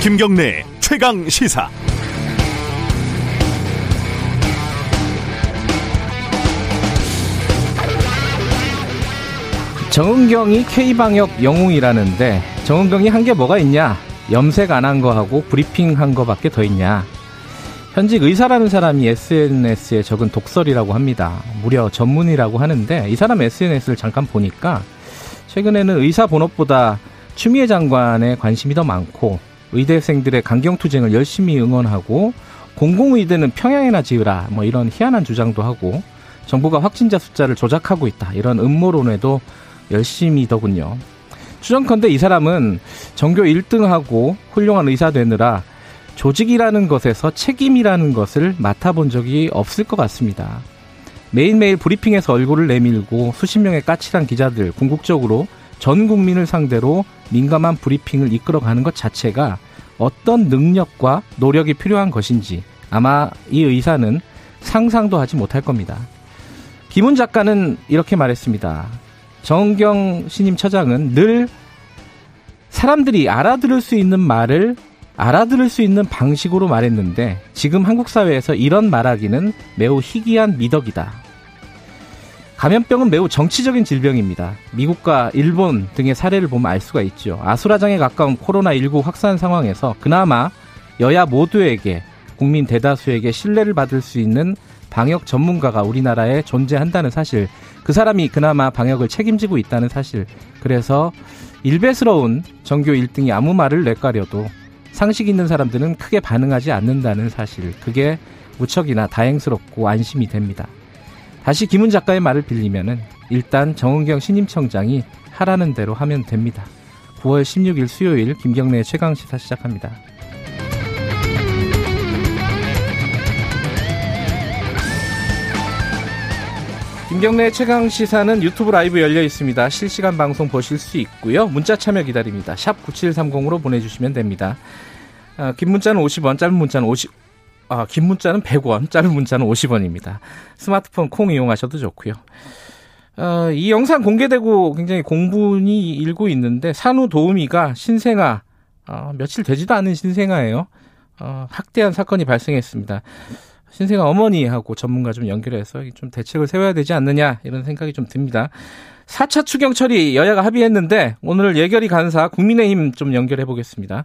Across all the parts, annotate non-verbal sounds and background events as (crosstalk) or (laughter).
김경래 최강 시사. 정은경이 K방역 영웅이라는데 정은경이 한 게 뭐가 있냐? 염색 안 한 거하고 브리핑 한 거밖에 더 있냐? 현직 의사라는 사람이 SNS에 적은 독설이라고 합니다. 무려 전문이라고 하는데 이 사람 SNS를 잠깐 보니까 최근에는 의사 본업보다 추미애 장관에 관심이 더 많고 의대생들의 강경투쟁을 열심히 응원하고 공공의대는 평양에나 지으라 뭐 이런 희한한 주장도 하고 정부가 확진자 숫자를 조작하고 있다 이런 음모론에도 열심히더군요. 추정컨대 이 사람은 전교 1등하고 훌륭한 의사 되느라 조직이라는 것에서 책임이라는 것을 맡아본 적이 없을 것 같습니다. 매일매일 브리핑에서 얼굴을 내밀고 수십 명의 까칠한 기자들 궁극적으로 전 국민을 상대로 민감한 브리핑을 이끌어가는 것 자체가 어떤 능력과 노력이 필요한 것인지 아마 이 의사는 상상도 하지 못할 겁니다. 김훈 작가는 이렇게 말했습니다. 정경 신임 처장은 늘 사람들이 알아들을 수 있는 말을 알아들을 수 있는 방식으로 말했는데 지금 한국 사회에서 이런 말하기는 매우 희귀한 미덕이다. 감염병은 매우 정치적인 질병입니다. 미국과 일본 등의 사례를 보면 알 수가 있죠. 아수라장에 가까운 코로나19 확산 상황에서 그나마 여야 모두에게 국민 대다수에게 신뢰를 받을 수 있는 방역 전문가가 우리나라에 존재한다는 사실, 그 사람이 그나마 방역을 책임지고 있다는 사실, 그래서 일배스러운 전교 1등이 아무 말을 내가려도 상식 있는 사람들은 크게 반응하지 않는다는 사실, 그게 무척이나 다행스럽고 안심이 됩니다. 다시 김은 작가의 말을 빌리면은 일단 정은경 신임청장이 하라는 대로 하면 됩니다. 9월 16일 수요일 김경래의 최강 시사 시작합니다. 김경래 최강 시사는 유튜브 라이브 열려 있습니다. 실시간 방송 보실 수 있고요. 문자 참여 기다립니다. 샵 9730으로 보내주시면 됩니다. 아, 긴 문자는 50원, 짧은 문자는 50, 아, 긴 문자는 100원, 짧은 문자는 50원입니다. 스마트폰 콩 이용하셔도 좋고요. 어, 이 영상 공개되고 굉장히 공분이 일고 있는데 산후 도우미가 신생아 어, 며칠 되지도 않은 신생아예요. 어, 학대한 사건이 발생했습니다. 신생아 어머니하고 전문가 좀 연결해서 좀 대책을 세워야 되지 않느냐 이런 생각이 좀 듭니다. 4차 추경 처리 여야가 합의했는데 오늘 예결위 간사 국민의힘 좀 연결해 보겠습니다.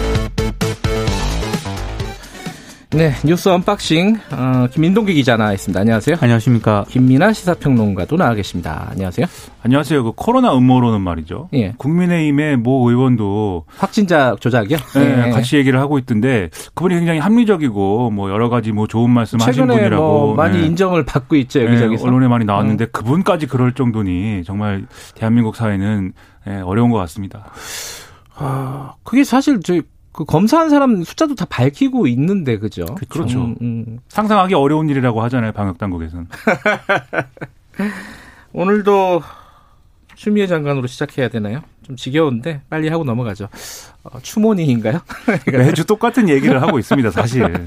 네, 뉴스 unboxing 어, 민동기 기자 나와 있습니다. 안녕하세요. 안녕하십니까. 김민아 시사평론가도 나와 계십니다. 안녕하세요. 안녕하세요. 그 코로나 음모론은 말이죠. 예. 국민의힘의 모 의원도 확진자 조작이요? 네, 예. 같이 얘기를 하고 있던데 그분이 굉장히 합리적이고 뭐 여러 가지 뭐 좋은 말씀 하신 분이라고 뭐 많이 네. 인정을 받고 있죠 여기저기서 네, 언론에 많이 나왔는데 음. 그분까지 그럴 정도니 정말 대한민국 사회는 네, 어려운 것 같습니다. 아, 그게 사실 저 그 검사한 사람 숫자도 다 밝히고 있는데 그죠? 그렇죠. 음, 음. 상상하기 어려운 일이라고 하잖아요 방역 당국에서는. (laughs) 오늘도 추미애 장관으로 시작해야 되나요? 좀 지겨운데 빨리 하고 넘어가죠. 어, 추모닝인가요? (laughs) 매주 똑같은 얘기를 하고 있습니다, 사실.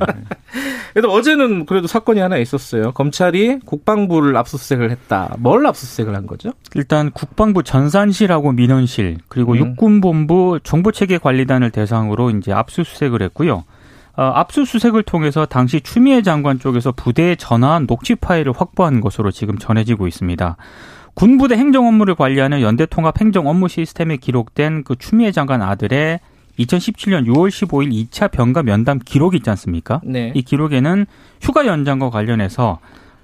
그래도 어제는 그래도 사건이 하나 있었어요. 검찰이 국방부를 압수수색을 했다. 뭘 압수수색을 한 거죠? 일단 국방부 전산실하고 민원실 그리고 음. 육군본부 정보체계관리단을 대상으로 이제 압수수색을 했고요. 어, 압수수색을 통해서 당시 추미애 장관 쪽에서 부대에 전화한 녹취 파일을 확보한 것으로 지금 전해지고 있습니다. 군부대 행정 업무를 관리하는 연대 통합 행정 업무 시스템에 기록된 그 추미애 장관 아들의 2017년 6월 15일 2차 병가 면담 기록이 있지 않습니까? 네. 이 기록에는 휴가 연장과 관련해서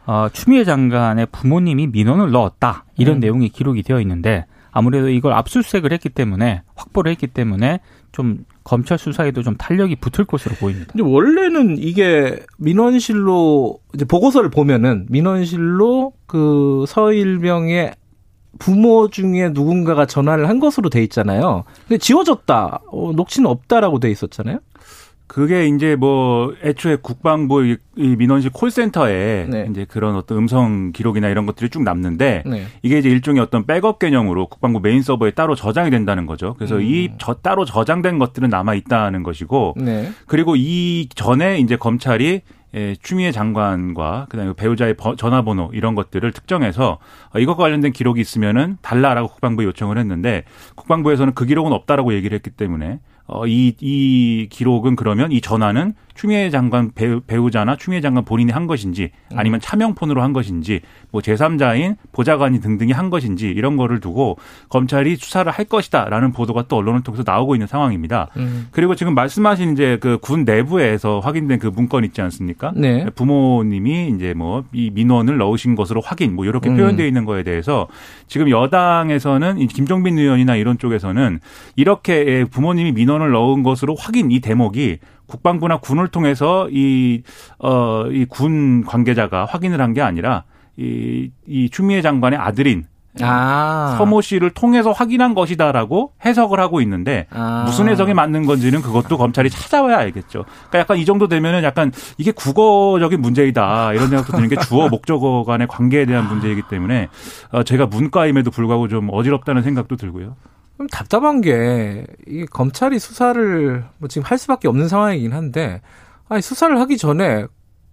어, 추미애 장관의 부모님이 민원을 넣었다 이런 음. 내용이 기록이 되어 있는데 아무래도 이걸 압수수색을 했기 때문에 확보를 했기 때문에 좀 검찰 수사에도 좀 탄력이 붙을 것으로 보입니다. 근데 원래는 이게 민원실로 이제 보고서를 보면은 민원실로 그 서일병의 부모 중에 누군가가 전화를 한 것으로 돼 있잖아요. 근데 지워졌다. 어, 녹취는 없다라고 돼 있었잖아요. 그게 이제 뭐 애초에 국방부 이 민원실 콜센터에 네. 이제 그런 어떤 음성 기록이나 이런 것들이 쭉 남는데 네. 이게 이제 일종의 어떤 백업 개념으로 국방부 메인 서버에 따로 저장이 된다는 거죠. 그래서 음. 이 저 따로 저장된 것들은 남아 있다는 것이고 네. 그리고 이 전에 이제 검찰이 예, 추미애 장관과 그다음에 배우자의 버- 전화번호 이런 것들을 특정해서 어, 이것과 관련된 기록이 있으면은 달라라고 국방부에 요청을 했는데 국방부에서는 그 기록은 없다라고 얘기를 했기 때문에 어, 이, 이 기록은 그러면 이 전화는 추미애 장관 배우, 배우 자나 추미애 장관 본인이 한 것인지 아니면 차명폰으로 한 것인지 뭐 제3자인 보좌관이 등등이 한 것인지 이런 거를 두고 검찰이 수사를 할 것이다라는 보도가 또 언론을 통해서 나오고 있는 상황입니다. 음. 그리고 지금 말씀하신 이제 그 군 내부에서 확인된 그 문건 있지 않습니까? 네. 부모님이 이제 뭐 이 민원을 넣으신 것으로 확인 뭐 이렇게 음. 표현되어 있는 거에 대해서 지금 여당에서는 이 김종빈 의원이나 이런 쪽에서는 이렇게 예, 부모님이 민원을 넣은 것으로 확인 이 대목이 국방부나 군을 통해서 이, 어, 이 군 관계자가 확인을 한 게 아니라 이, 이 추미애 장관의 아들인 아. 서모 씨를 통해서 확인한 것이다라고 해석을 하고 있는데 아. 무슨 해석이 맞는 건지는 그것도 검찰이 찾아봐야 알겠죠. 그러니까 약간 이 정도 되면은 약간 이게 국어적인 문제이다 이런 생각도 드는 게 주어 목적어 간의 관계에 대한 문제이기 때문에 어, 제가 문과임에도 불구하고 좀 어지럽다는 생각도 들고요. 좀 답답한 게, 이 검찰이 수사를 뭐 지금 할 수밖에 없는 상황이긴 한데, 아니, 수사를 하기 전에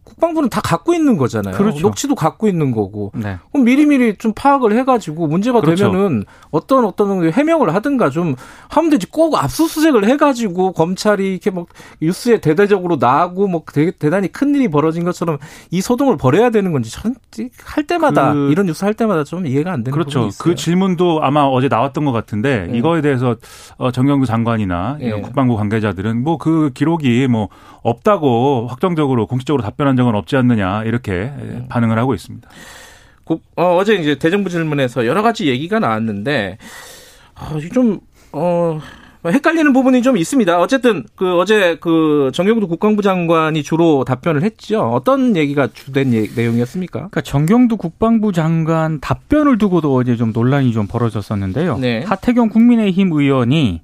국방부는 다 갖고 있는 거잖아요. 그렇죠. 녹취도 갖고 있는 거고. 네. 그럼 미리미리 좀 파악을 해가지고 문제가 그렇죠. 되면은 어떤 어떤 해명을 하든가 좀 하면 되지. 꼭 압수수색을 해가지고 검찰이 이렇게 뭐 뉴스에 대대적으로 나고 뭐 되게 대단히 큰 일이 벌어진 것처럼 이 소동을 벌여야 되는 건지 전할 때마다 그- 이런 뉴스 할 때마다 좀 이해가 안 되는 부분이 그렇죠. 있어요. 그 질문도 아마 어제 나왔던 것 같은데 네. 이거에 대해서 어, 정경두 장관이나 예. 국방부 관계자들은 뭐 그 기록이 뭐 없다고 확정적으로 공식적으로 답변한 적은 없지 않느냐 이렇게 음. 반응을 하고 있습니다. 국- 어, 제 이제 대정부 질문에서 여러 가지 얘기가 나왔는데 아, 이게 좀 어. 헷갈리는 부분이 좀 있습니다. 어쨌든 그 어제 그 정경도 국방부 장관이 주로 답변을 했죠. 어떤 얘기가 주된 예- 내용이었습니까? 그러니까 정경두 국방부 장관 답변을 두고도 어제 좀 논란이 좀 벌어졌었는데요. 네. 하태경 국민의힘 의원이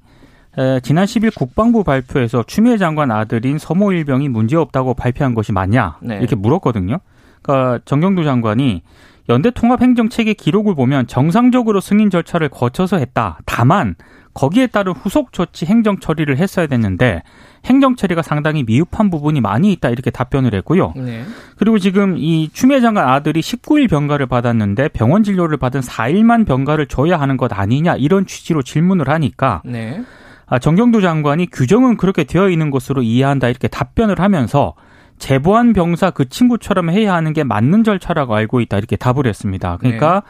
에, 지난 10일 국방부 발표에서 추미애 장관 아들인 서모 일병이 문제없다고 발표한 것이 맞냐 네. 이렇게 물었거든요. 그러니까 정경두 장관이 연대 통합 행정 체계 기록을 보면 정상적으로 승인 절차를 거쳐서 했다. 다만 거기에 따른 후속 조치 행정 처리를 했어야 됐는데 행정 처리가 상당히 미흡한 부분이 많이 있다 이렇게 답변을 했고요. 네. 그리고 지금 이 추미애 장관 아들이 19일 병가를 받았는데 병원 진료를 받은 4일만 병가를 줘야 하는 것 아니냐 이런 취지로 질문을 하니까 네. 아, 정경두 장관이 규정은 그렇게 되어 있는 것으로 이해한다 이렇게 답변을 하면서 제보한 병사 그 친구처럼 해야 하는 게 맞는 절차라고 알고 있다 이렇게 답을 했습니다. 그러니까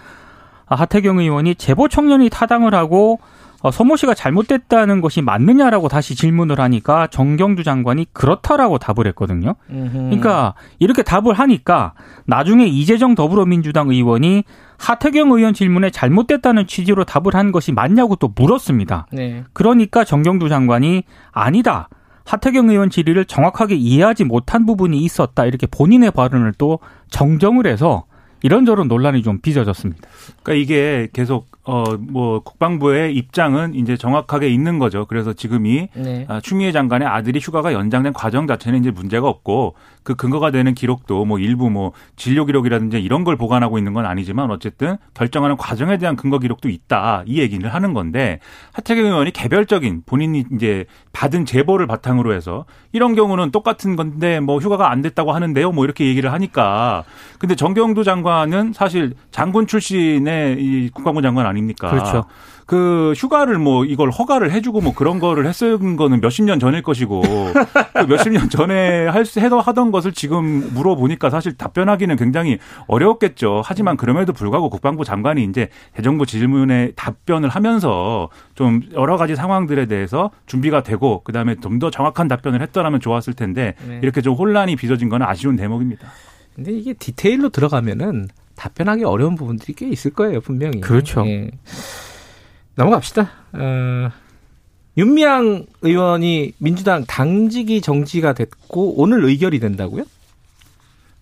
아, 하태경 의원이 제보 청년이 타당을 하고 어, 서모 씨가 잘못됐다는 것이 맞느냐라고 다시 질문을 하니까 정경두 장관이 그렇다라고 답을 했거든요. 그러니까 이렇게 답을 하니까 나중에 이재정 더불어민주당 의원이 하태경 의원 질문에 잘못됐다는 취지로 답을 한 것이 맞냐고 또 물었습니다. 네. 그러니까 정경두 장관이 아니다. 하태경 의원 질의를 정확하게 이해하지 못한 부분이 있었다. 이렇게 본인의 발언을 또 정정을 해서 이런저런 논란이 좀 빚어졌습니다. 그러니까 이게 계속 어 뭐 국방부의 입장은 이제 정확하게 있는 거죠. 그래서 지금이 네. 아, 추미애 장관의 아들이 휴가가 연장된 과정 자체는 이제 문제가 없고 그 근거가 되는 기록도 뭐 일부 뭐 진료 기록이라든지 이런 걸 보관하고 있는 건 아니지만 어쨌든 결정하는 과정에 대한 근거 기록도 있다 이 얘기를 하는 건데 하태경 의원이 개별적인 본인이 이제 받은 제보를 바탕으로 해서 이런 경우는 똑같은 건데 뭐 휴가가 안 됐다고 하는데요 뭐 이렇게 얘기를 하니까 근데 정경두 장관은 사실 장군 출신의 이 국방부 장관 아닙니까? 그렇죠. 그 휴가를 뭐 이걸 허가를 해주고 뭐 그런 거를 했은 거는 몇십 년 전일 것이고 그 몇십 년 전에 할 수, 해도 하던 것을 지금 물어보니까 사실 답변하기는 굉장히 어려웠겠죠. 하지만 그럼에도 불구하고 국방부 장관이 이제 대정부 질문에 답변을 하면서 좀 여러 가지 상황들에 대해서 준비가 되고 그다음에 좀 더 정확한 답변을 했더라면 좋았을 텐데 네. 이렇게 좀 혼란이 빚어진 건 아쉬운 대목입니다. 근데 이게 디테일로 들어가면은 답변하기 어려운 부분들이 꽤 있을 거예요, 분명히. 그렇죠. 예. 넘어갑시다. 어, 윤미향 의원이 민주당 당직이 정지가 됐고 오늘 의결이 된다고요?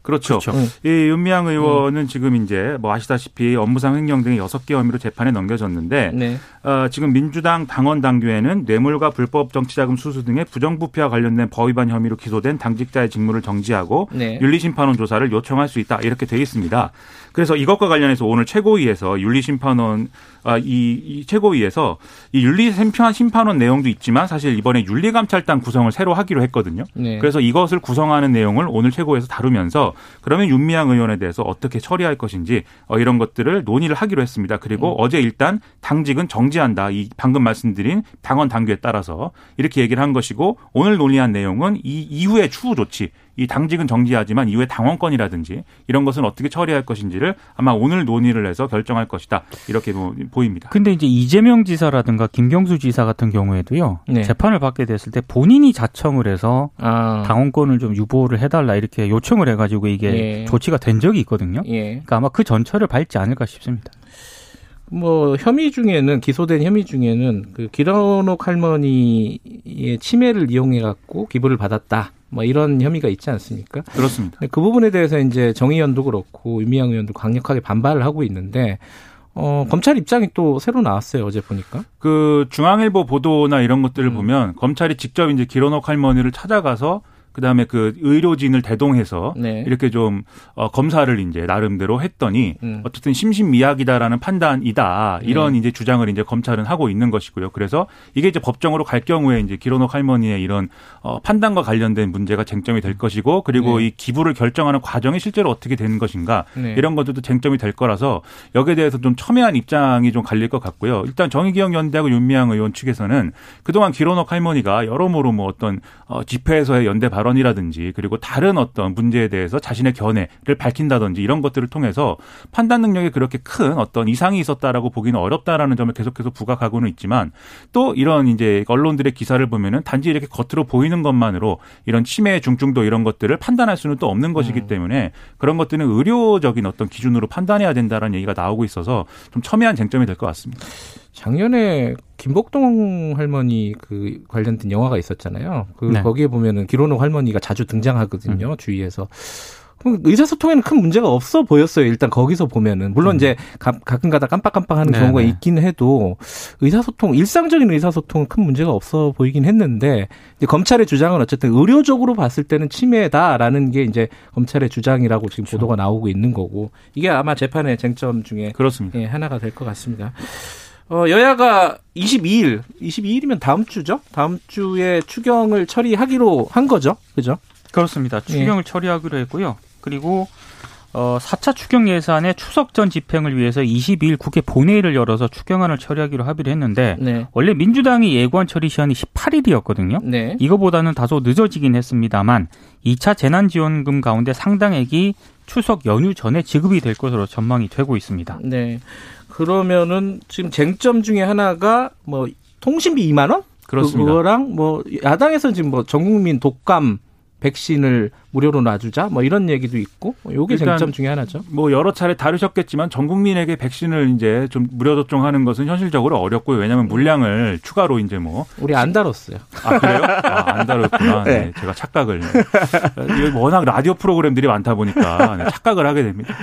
그렇죠. 그렇죠. 이 윤미향 의원은 음. 지금 이제 뭐 아시다시피 업무상 횡령 등의 여섯 개 혐의로 재판에 넘겨졌는데 네. 어, 지금 민주당 당원 당규에는 뇌물과 불법 정치자금 수수 등의 부정부패와 관련된 법위반 혐의로 기소된 당직자의 직무를 정지하고 네. 윤리심판원 조사를 요청할 수 있다 이렇게 되어 있습니다. 그래서 이것과 관련해서 오늘 최고위에서 윤리심판원 아, 이, 이 최고위에서 이 윤리심판 심판원 내용도 있지만 사실 이번에 윤리감찰단 구성을 새로 하기로 했거든요. 네. 그래서 이것을 구성하는 내용을 오늘 최고위에서 다루면서 그러면 윤미향 의원에 대해서 어떻게 처리할 것인지 어, 이런 것들을 논의를 하기로 했습니다. 그리고 음. 어제 일단 당직은 정지한다. 이 방금 말씀드린 당원 당규에 따라서 이렇게 얘기를 한 것이고 오늘 논의한 내용은 이 이후의 추후 조치 이 당직은 정지하지만 이후에 당원권이라든지 이런 것은 어떻게 처리할 것인지를 아마 오늘 논의를 해서 결정할 것이다. 이렇게 보입니다. 근데 이제 이재명 지사라든가 김경수 지사 같은 경우에도요. 네. 재판을 받게 됐을 때 본인이 자청을 해서 아. 당원권을 좀 유보를 해달라 이렇게 요청을 해가지고 이게 예. 조치가 된 적이 있거든요. 예. 그러니까 아마 그 전철을 밟지 않을까 싶습니다. 뭐 혐의 중에는 기소된 혐의 중에는 그 기런옥 할머니의 치매를 이용해 갖고 기부를 받았다. 뭐 이런 혐의가 있지 않습니까? 그렇습니다. 그 부분에 대해서 이제 정 의원도 그렇고 유미양 의원도 강력하게 반발을 하고 있는데 어, 검찰 입장이 또 새로 나왔어요, 어제 보니까. 그 중앙일보 보도나 이런 것들을 음. 보면 검찰이 직접 이제 기론옥 할머니를 찾아가서 그다음에 그 의료진을 대동해서 네. 이렇게 좀 어, 검사를 이제 나름대로 했더니 음. 어쨌든 심신미약이다라는 판단이다 이런 네. 이제 주장을 이제 검찰은 하고 있는 것이고요. 그래서 이게 이제 법정으로 갈 경우에 이제 기론옥 할머니의 이런 어, 판단과 관련된 문제가 쟁점이 될 것이고 그리고 네. 이 기부를 결정하는 과정이 실제로 어떻게 되는 것인가 네. 이런 것들도 쟁점이 될 거라서 여기에 대해서 좀 첨예한 입장이 좀 갈릴 것 같고요. 일단 정의기억 연대하고 윤미향 의원 측에서는 그동안 기론옥 할머니가 여러모로 뭐 어떤 어, 집회에서의 연대 발 발언이라든지 그리고 다른 어떤 문제에 대해서 자신의 견해를 밝힌다든지 이런 것들을 통해서 판단 능력에 그렇게 큰 어떤 이상이 있었다라고 보기는 어렵다라는 점을 계속해서 부각하고는 있지만 또 이런 이제 언론들의 기사를 보면은 단지 이렇게 겉으로 보이는 것만으로 이런 치매 중증도 이런 것들을 판단할 수는 또 없는 것이기 음. 때문에 그런 것들은 의료적인 어떤 기준으로 판단해야 된다라는 얘기가 나오고 있어서 좀 첨예한 쟁점이 될 것 같습니다. 작년에 김복동 할머니 그 관련된 영화가 있었잖아요. 그 네. 거기에 보면은 기로노 할머니가 자주 등장하거든요. 음. 주위에서. 의사소통에는 큰 문제가 없어 보였어요. 일단 거기서 보면은 물론 음. 이제 가, 끔가다 깜빡깜빡하는 네네. 경우가 있긴 해도 의사소통 일상적인 의사소통은 큰 문제가 없어 보이긴 했는데 이제 검찰의 주장은 어쨌든 의료적으로 봤을 때는 침해다라는 게 이제 검찰의 주장이라고 지금 그렇죠. 보도가 나오고 있는 거고 이게 아마 재판의 쟁점 중에 그렇습니다. 예, 하나가 될 것 같습니다. 어, 여야가 22일, 22일이면 다음 주죠? 다음 주에 추경을 처리하기로 한 거죠? 그죠? 그렇습니다. 추경을 예. 처리하기로 했고요. 그리고 어, 4차 추경 예산의 추석 전 집행을 위해서 22일 국회 본회의를 열어서 추경안을 처리하기로 합의를 했는데 네. 원래 민주당이 예고한 처리 시한이 18일이었거든요. 네. 이거보다는 다소 늦어지긴 했습니다만 2차 재난지원금 가운데 상당액이 추석 연휴 전에 지급이 될 것으로 전망이 되고 있습니다. 네. 그러면은 지금 쟁점 중에 하나가 뭐 통신비 2만 원? 그렇습니다. 그거랑 뭐 야당에서 지금 뭐 전국민 독감 백신을 무료로 놔주자 뭐 이런 얘기도 있고 요게 쟁점 중에 하나죠. 뭐 여러 차례 다루셨겠지만 전 국민에게 백신을 이제 좀 무료 접종하는 것은 현실적으로 어렵고요. 왜냐하면 물량을 추가로 이제 뭐 우리 안 다뤘어요. 아 그래요? 아, 안 다뤘구나. 네. 네. 제가 착각을 워낙 라디오 프로그램들이 많다 보니까 네, 착각을 하게 됩니다.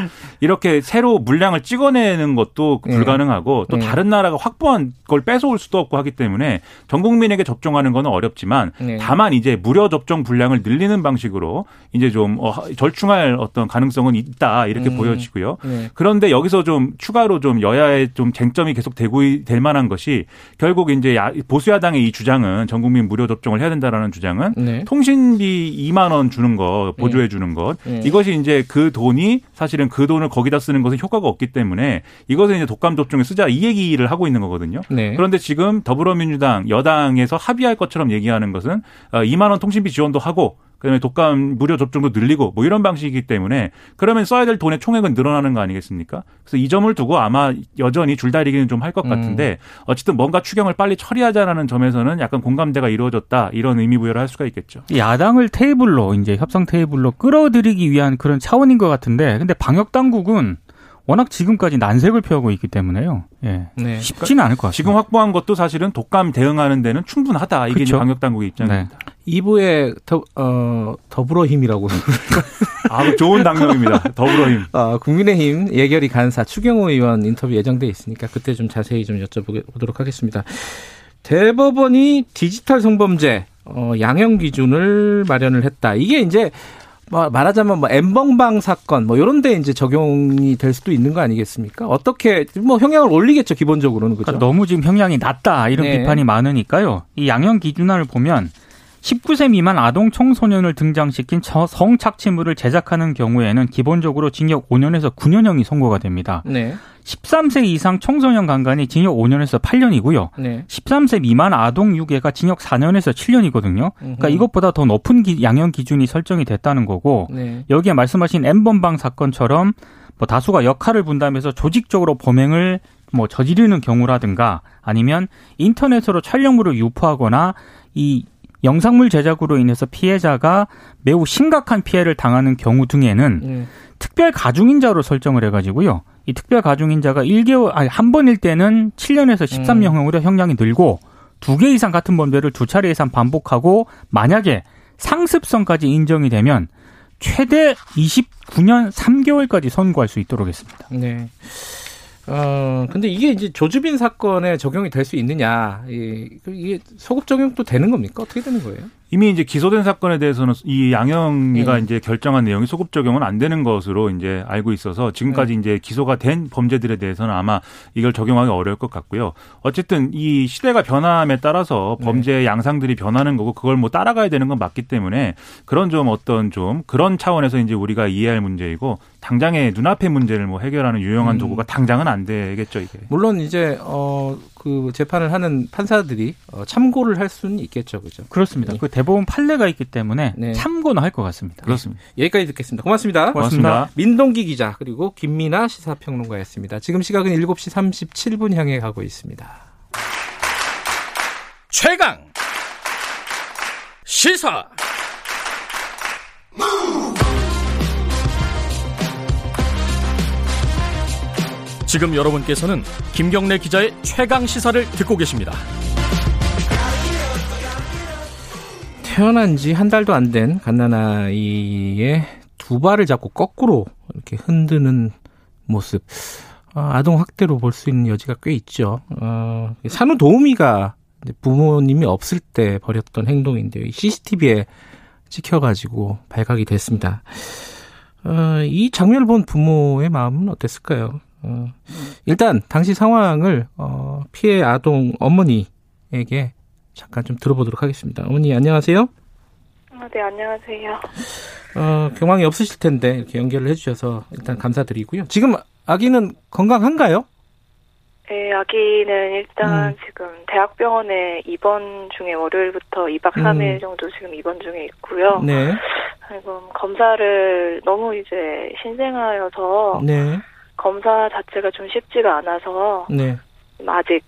이렇게 새로 물량을 찍어내는 것도 네. 불가능하고 또 네. 다른 나라가 확보한 걸 뺏어올 수도 없고 하기 때문에 전 국민에게 접종하는 건 어렵지만 네. 다만 이제 무료 접종 분량을 늘리는 방식으로 이제 좀 어, 절충할 어떤 가능성은 있다 이렇게 음. 보여지고요. 네. 그런데 여기서 좀 추가로 좀 여야의 좀 쟁점이 계속 되고 될 만한 것이 결국 이제 보수 야당의 이 주장은 전 국민 무료 접종을 해야 된다라는 주장은 네. 통신비 2만 원 주는 거 보조해 네. 주는 것 네. 이것이 이제 그 돈이 사실은 그 돈을 거기다 쓰는 것은 효과가 없기 때문에 이것은 이제 독감 접종에 쓰자 이 얘기를 하고 있는 거거든요. 네. 그런데 지금 더불어민주당 여당에서 합의할 것처럼 얘기하는 것은 2만 어, 원 통신비 지원도 하고 그다음에 독감 무료 접종도 늘리고 뭐 이런 방식이기 때문에 그러면 써야 될 돈의 총액은 늘어나는 거 아니겠습니까? 그래서 이 점을 두고 아마 여전히 줄다리기는 좀 할 것 같은데 음. 어쨌든 뭔가 추경을 빨리 처리하자라는 점에서는 약간 공감대가 이루어졌다 이런 의미 부여를 할 수가 있겠죠. 야당을 테이블로 이제 협상 테이블로 끌어들이기 위한 그런 차원인 것 같은데 근데 방역 당국은 워낙 지금까지 난색을 표하고 있기 때문에요. 예. 네. 쉽지는 않을 것 같습니다. 지금 확보한 것도 사실은 독감 대응하는 데는 충분하다. 이게 이제 그쵸? 방역 당국의 입장입니다. 2부에 더, 어, 더불어힘이라고. (laughs) 아, 좋은 당명입니다. 더불어힘. 어, 국민의힘 예결위 간사 추경호 의원 인터뷰 예정돼 있으니까 그때 좀 자세히 좀 여쭤보도록 하겠습니다. 대법원이 디지털 성범죄 어, 양형 기준을 마련을 했다. 이게 이제 뭐 말하자면 뭐 엠벙방 사건 뭐 이런 데 이제 적용이 될 수도 있는 거 아니겠습니까? 어떻게 뭐 형량을 올리겠죠, 기본적으로는. 그죠? 그러니까 너무 지금 형량이 낮다 이런 네. 비판이 많으니까요. 이 양형 기준안을 보면 19세 미만 아동 청소년을 등장시킨 저- 성착취물을 제작하는 경우에는 기본적으로 징역 5년에서 9년형이 선고가 됩니다. 네. 13세 이상 청소년 강간이 징역 5년에서 8년이고요. 네. 13세 미만 아동 유괴가 징역 4년에서 7년이거든요. 그러니까 음흠. 이것보다 더 높은 기- 양형 기준이 설정이 됐다는 거고 네. 여기에 말씀하신 엠번방 사건처럼 뭐 다수가 역할을 분담해서 조직적으로 범행을 뭐 저지르는 경우라든가 아니면 인터넷으로 촬영물을 유포하거나 이 영상물 제작으로 인해서 피해자가 매우 심각한 피해를 당하는 경우 등에는 네. 특별 가중인자로 설정을 해가지고요. 이 특별 가중인자가 1개월, 아니, 한 번일 때는 7년에서 13년형으로 형량이 늘고 두 개 이상 같은 범죄를 두 차례 이상 반복하고 만약에 상습성까지 인정이 되면 최대 29년 3개월까지 선고할 수 있도록 했습니다. 네. 어, 근데 이게 이제 조주빈 사건에 적용이 될 수 있느냐. 이- 그 이게 소급 적용도 되는 겁니까? 어떻게 되는 거예요? 이미 이제 기소된 사건에 대해서는 이 양형이가 네. 이제 결정한 내용이 소급 적용은 안 되는 것으로 이제 알고 있어서 지금까지 네. 이제 기소가 된 범죄들에 대해서는 아마 이걸 적용하기 어려울 것 같고요. 어쨌든 이 시대가 변함에 따라서 네. 범죄의 양상들이 변하는 거고 그걸 뭐 따라가야 되는 건 맞기 때문에 그런 좀 어떤 좀 그런 차원에서 이제 우리가 이해할 문제이고 당장의 눈앞의 문제를 뭐 해결하는 유용한 음. 도구가 당장은 안 되겠죠 이게. 물론 이제 어 그 재판을 하는 판사들이 어, 참고를 할 수는 있겠죠, 그죠? 그렇습니다. 그 대법원 판례가 있기 때문에 네. 참고는 할 것 같습니다. 그렇습니다. 여기까지 듣겠습니다. 고맙습니다. 고맙습니다. 민동기 기자 그리고 김민아 시사평론가였습니다. 지금 시각은 7시 37분 향해 가고 있습니다. 최강 시사 지금 여러분께서는 김경래 기자의 최강 시사를 듣고 계십니다. 태어난 지 한 달도 안 된 갓난아이의 두 발을 잡고 거꾸로 이렇게 흔드는 모습. 아, 아동 학대로 볼 수 있는 여지가 꽤 있죠. 어, 산후도우미가 부모님이 없을 때 벌였던 행동인데요. 이 CCTV에 찍혀가지고 발각이 됐습니다. 어, 이 장면을 본 부모의 마음은 어땠을까요? 어, 일단 당시 상황을 어, 피해 아동 어머니에게 잠깐 좀 들어보도록 하겠습니다. 어머니 안녕하세요. 아, 네, 안녕하세요. 어, 경황이 없으실 텐데 이렇게 연결을 해주셔서 일단 감사드리고요. 지금 아기는 건강한가요? 네, 아기는 일단 음. 지금 대학병원에 입원 중에 월요일부터 2박 3일 음. 정도 지금 입원 중에 있고요. 네, 지금 검사를 너무 이제 신생아여서 네, 검사 자체가 좀 쉽지가 않아서 네. 아직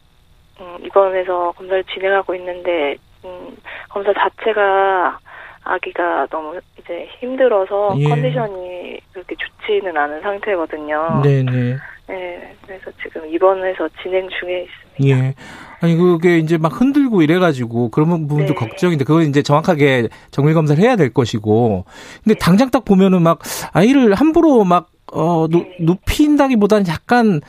음, 입원해서 검사를 진행하고 있는데 음, 검사 자체가 아기가 너무 이제 힘들어서 예. 컨디션이 그렇게 좋지는 않은 상태거든요. 네, 네. 네, 그래서 지금 입원해서 진행 중에 있습니다. 예. 아니 그게 이제 막 흔들고 이래가지고 그런 부분도 네. 걱정인데 그건 이제 정확하게 정밀 검사를 해야 될 것이고. 근데 당장 딱 보면은 막 아이를 함부로 막 어 네. 눕힌다기보다는 약간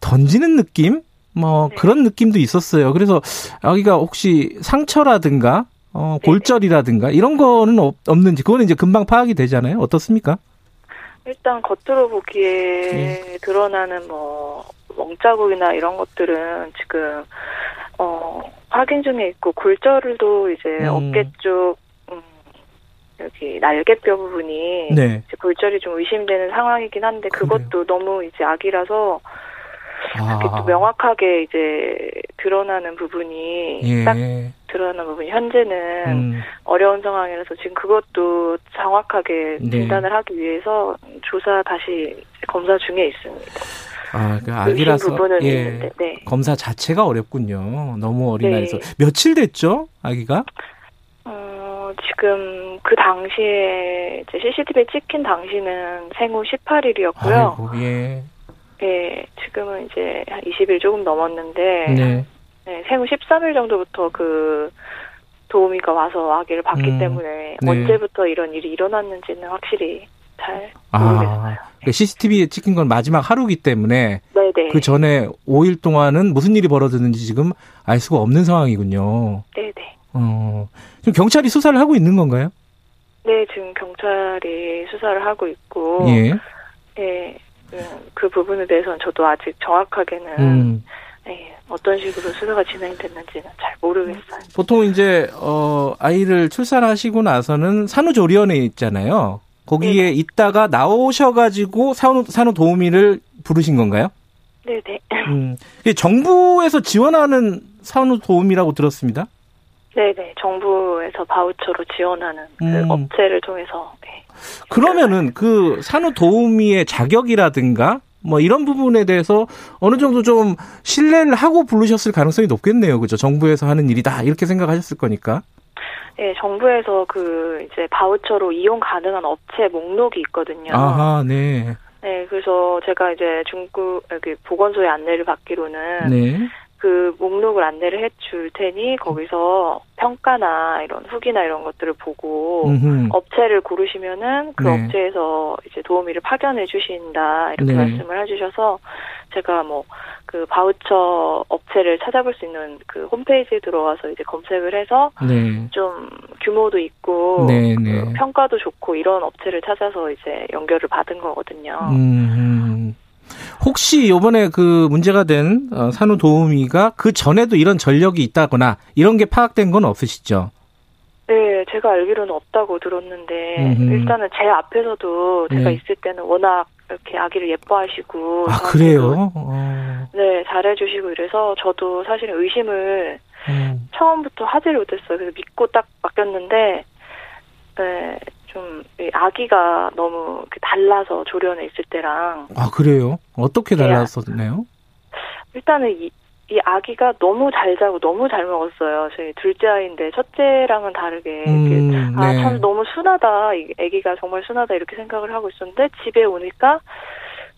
던지는 느낌? 뭐 네. 그런 느낌도 있었어요. 그래서 아기가 혹시 상처라든가 어, 네. 골절이라든가 이런 거는 없, 없는지 그거는 이제 금방 파악이 되잖아요. 어떻습니까? 일단 겉으로 보기에 예. 드러나는 뭐 멍자국이나 이런 것들은 지금 어 확인 중에 있고 골절도 이제 음. 어깨 쪽 음, 여기 날개뼈 부분이 네. 골절이 좀 의심되는 상황이긴 한데 그것도 너무 이제 악이라서 그렇게 또 명확하게 이제 드러나는 부분이 아. 예. 딱 드러나는 부분이 현재는 음. 어려운 상황이라서 지금 그것도 정확하게 네. 진단을 하기 위해서 조사 다시 검사 중에 있습니다. 아, 그 아기라서 예. 있는데, 네. 검사 자체가 어렵군요. 너무 어린 네. 나이에서 며칠 됐죠, 아기가? 어, 지금 그 당시에 이제 CCTV에 찍힌 당시는 생후 18일이었고요. 아이고, 예. 예, 지금은 이제 한 20일 조금 넘었는데 네. 네, 생후 13일 정도부터 그 도우미가 와서 아기를 봤기 음, 때문에 네. 언제부터 이런 일이 일어났는지는 확실히 잘 아, 모르겠어요. CCTV에 찍힌 건 마지막 하루기 때문에 네네. 그 전에 5일 동안은 무슨 일이 벌어졌는지 지금 알 수가 없는 상황이군요. 네네. 어, 지금 경찰이 수사를 하고 있는 건가요? 네, 지금 경찰이 수사를 하고 있고, 예. 예, 음, 그 부분에 대해서는 저도 아직 정확하게는 음. 예, 어떤 식으로 수사가 진행됐는지는 잘 모르겠어요. 보통 이제 어 아이를 출산하시고 나서는 산후조리원에 있잖아요. 거기에 네. 있다가 나오셔가지고 산후 산후 도우미를 부르신 건가요? 네네. 음, 정부에서 지원하는 산후 도우미라고 들었습니다. 네네. 정부에서 바우처로 지원하는 그 음. 업체를 통해서, 네. 그러면은 그 산후 도우미의 자격이라든가 뭐 이런 부분에 대해서 어느 정도 좀 신뢰를 하고 부르셨을 가능성이 높겠네요. 그죠? 정부에서 하는 일이다. 이렇게 생각하셨을 거니까. 예, 정부에서 그 이제 바우처로 이용 가능한 업체 목록이 있거든요. 아하, 네. 네, 그래서 제가 이제 중국 여기 보건소에 안내를 받기로는 네. 그 목록을 안내를 해 줄 테니 거기서 평가나 이런 후기나 이런 것들을 보고 음흠. 업체를 고르시면은 그 네. 업체에서 이제 도우미를 파견해 주신다 이렇게 네. 말씀을 해주셔서 제가 뭐 그 바우처 업체를 찾아볼 수 있는 그 홈페이지에 들어와서 이제 검색을 해서 네. 좀 규모도 있고 네, 그 네. 평가도 좋고 이런 업체를 찾아서 이제 연결을 받은 거거든요. 음, 혹시 요번에 그 문제가 된 어, 산후도우미가 그 전에도 이런 전력이 있다거나 이런 게 파악된 건 없으시죠? 네, 제가 알기로는 없다고 들었는데 음흠. 일단은 제 앞에서도 제가 네. 있을 때는 워낙 이렇게 아기를 예뻐하시고 아, 그래요? 어, 네, 잘해주시고 이래서 저도 사실 의심을 음, 처음부터 하지를 못했어요. 그래서 믿고 딱 맡겼는데, 네, 좀, 이 아기가 너무 이렇게 달라서 조련에 있을 때랑, 아, 그래요? 어떻게 네. 달랐었나요? 일단은 이, 이 아기가 너무 잘 자고 너무 잘 먹었어요. 저희 둘째 아이인데, 첫째랑은 다르게. 음, 아, 네. 참 너무 순하다. 이 아기가 정말 순하다. 이렇게 생각을 하고 있었는데, 집에 오니까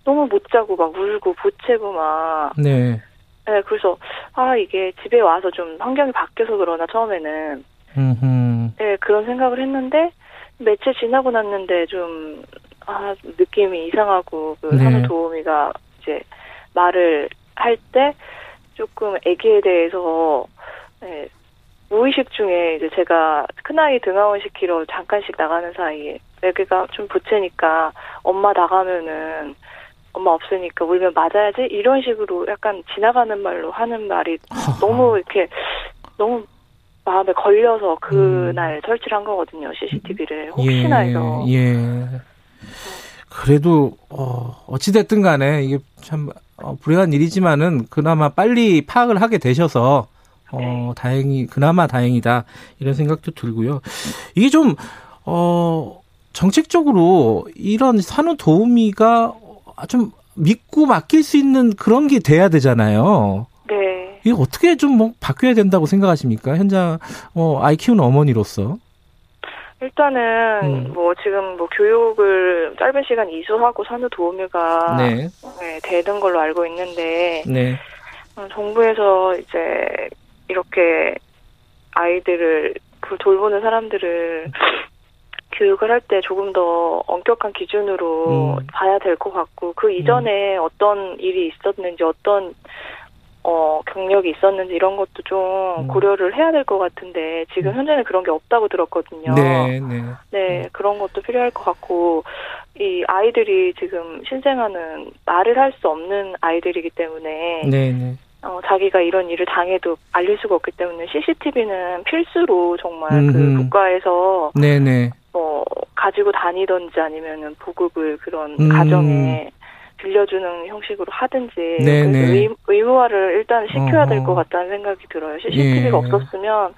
너무 못 자고 막 울고 보채고 막, 네. 네, 그래서, 아, 이게 집에 와서 좀 환경이 바뀌어서 그러나, 처음에는. 음, 네, 그런 생각을 했는데, 며칠 지나고 났는데 좀, 아, 느낌이 이상하고, 그 네. 산후도우미가 이제 말을 할 때 조금 아기에 대해서, 네, 무의식 중에 이제 제가 큰아이 등하원 시키러 잠깐씩 나가는 사이에 아기가 좀 보채니까 엄마 나가면은 엄마 없으니까 울면 맞아야지 이런 식으로 약간 지나가는 말로 하는 말이 (laughs) 너무 이렇게 너무 마음에 걸려서 그날 설치를 한 거거든요 CCTV를 혹시나 해서 예, 예. 그래도 어 어찌 됐든 간에 이게 참 어, 불행한 일이지만은 그나마 빨리 파악을 하게 되셔서 어 네. 다행히 그나마 다행이다 이런 생각도 들고요. 이게 좀어 정책적으로 이런 산후 도우미가 좀 믿고 맡길 수 있는 그런 게 돼야 되잖아요. 네 이게 어떻게 좀 뭐 바뀌어야 된다고 생각하십니까? 현장 어 아이 키우는 어머니로서. 일단은 음. 뭐 지금 뭐 교육을 짧은 시간 이수하고 산후 도우미가 네. 네, 되는 걸로 알고 있는데 네. 어, 정부에서 이제 이렇게 아이들을 그 돌보는 사람들을 교육을 할 때 조금 더 엄격한 기준으로 음. 봐야 될 것 같고 그 이전에 어떤 일이 있었는지 어떤 어 경력이 있었는지 이런 것도 좀 음. 고려를 해야 될 것 같은데 지금 음. 현재는 그런 게 없다고 들었거든요. 네, 네. 네, 그런 것도 필요할 것 같고, 이 아이들이 지금 신생아는 말을 할 수 없는 아이들이기 때문에, 네, 네. 어, 자기가 이런 일을 당해도 알릴 수가 없기 때문에 CCTV는 필수로 정말 음흠. 그 국가에서 네, 네. 뭐 가지고 다니던지 아니면은 보급을 그런 음. 가정에 빌려주는 형식으로 하든지 네, 네. 의, 의무화를 일단 시켜야 될 어허. 것 같다는 생각이 들어요. CCTV가 예. 없었으면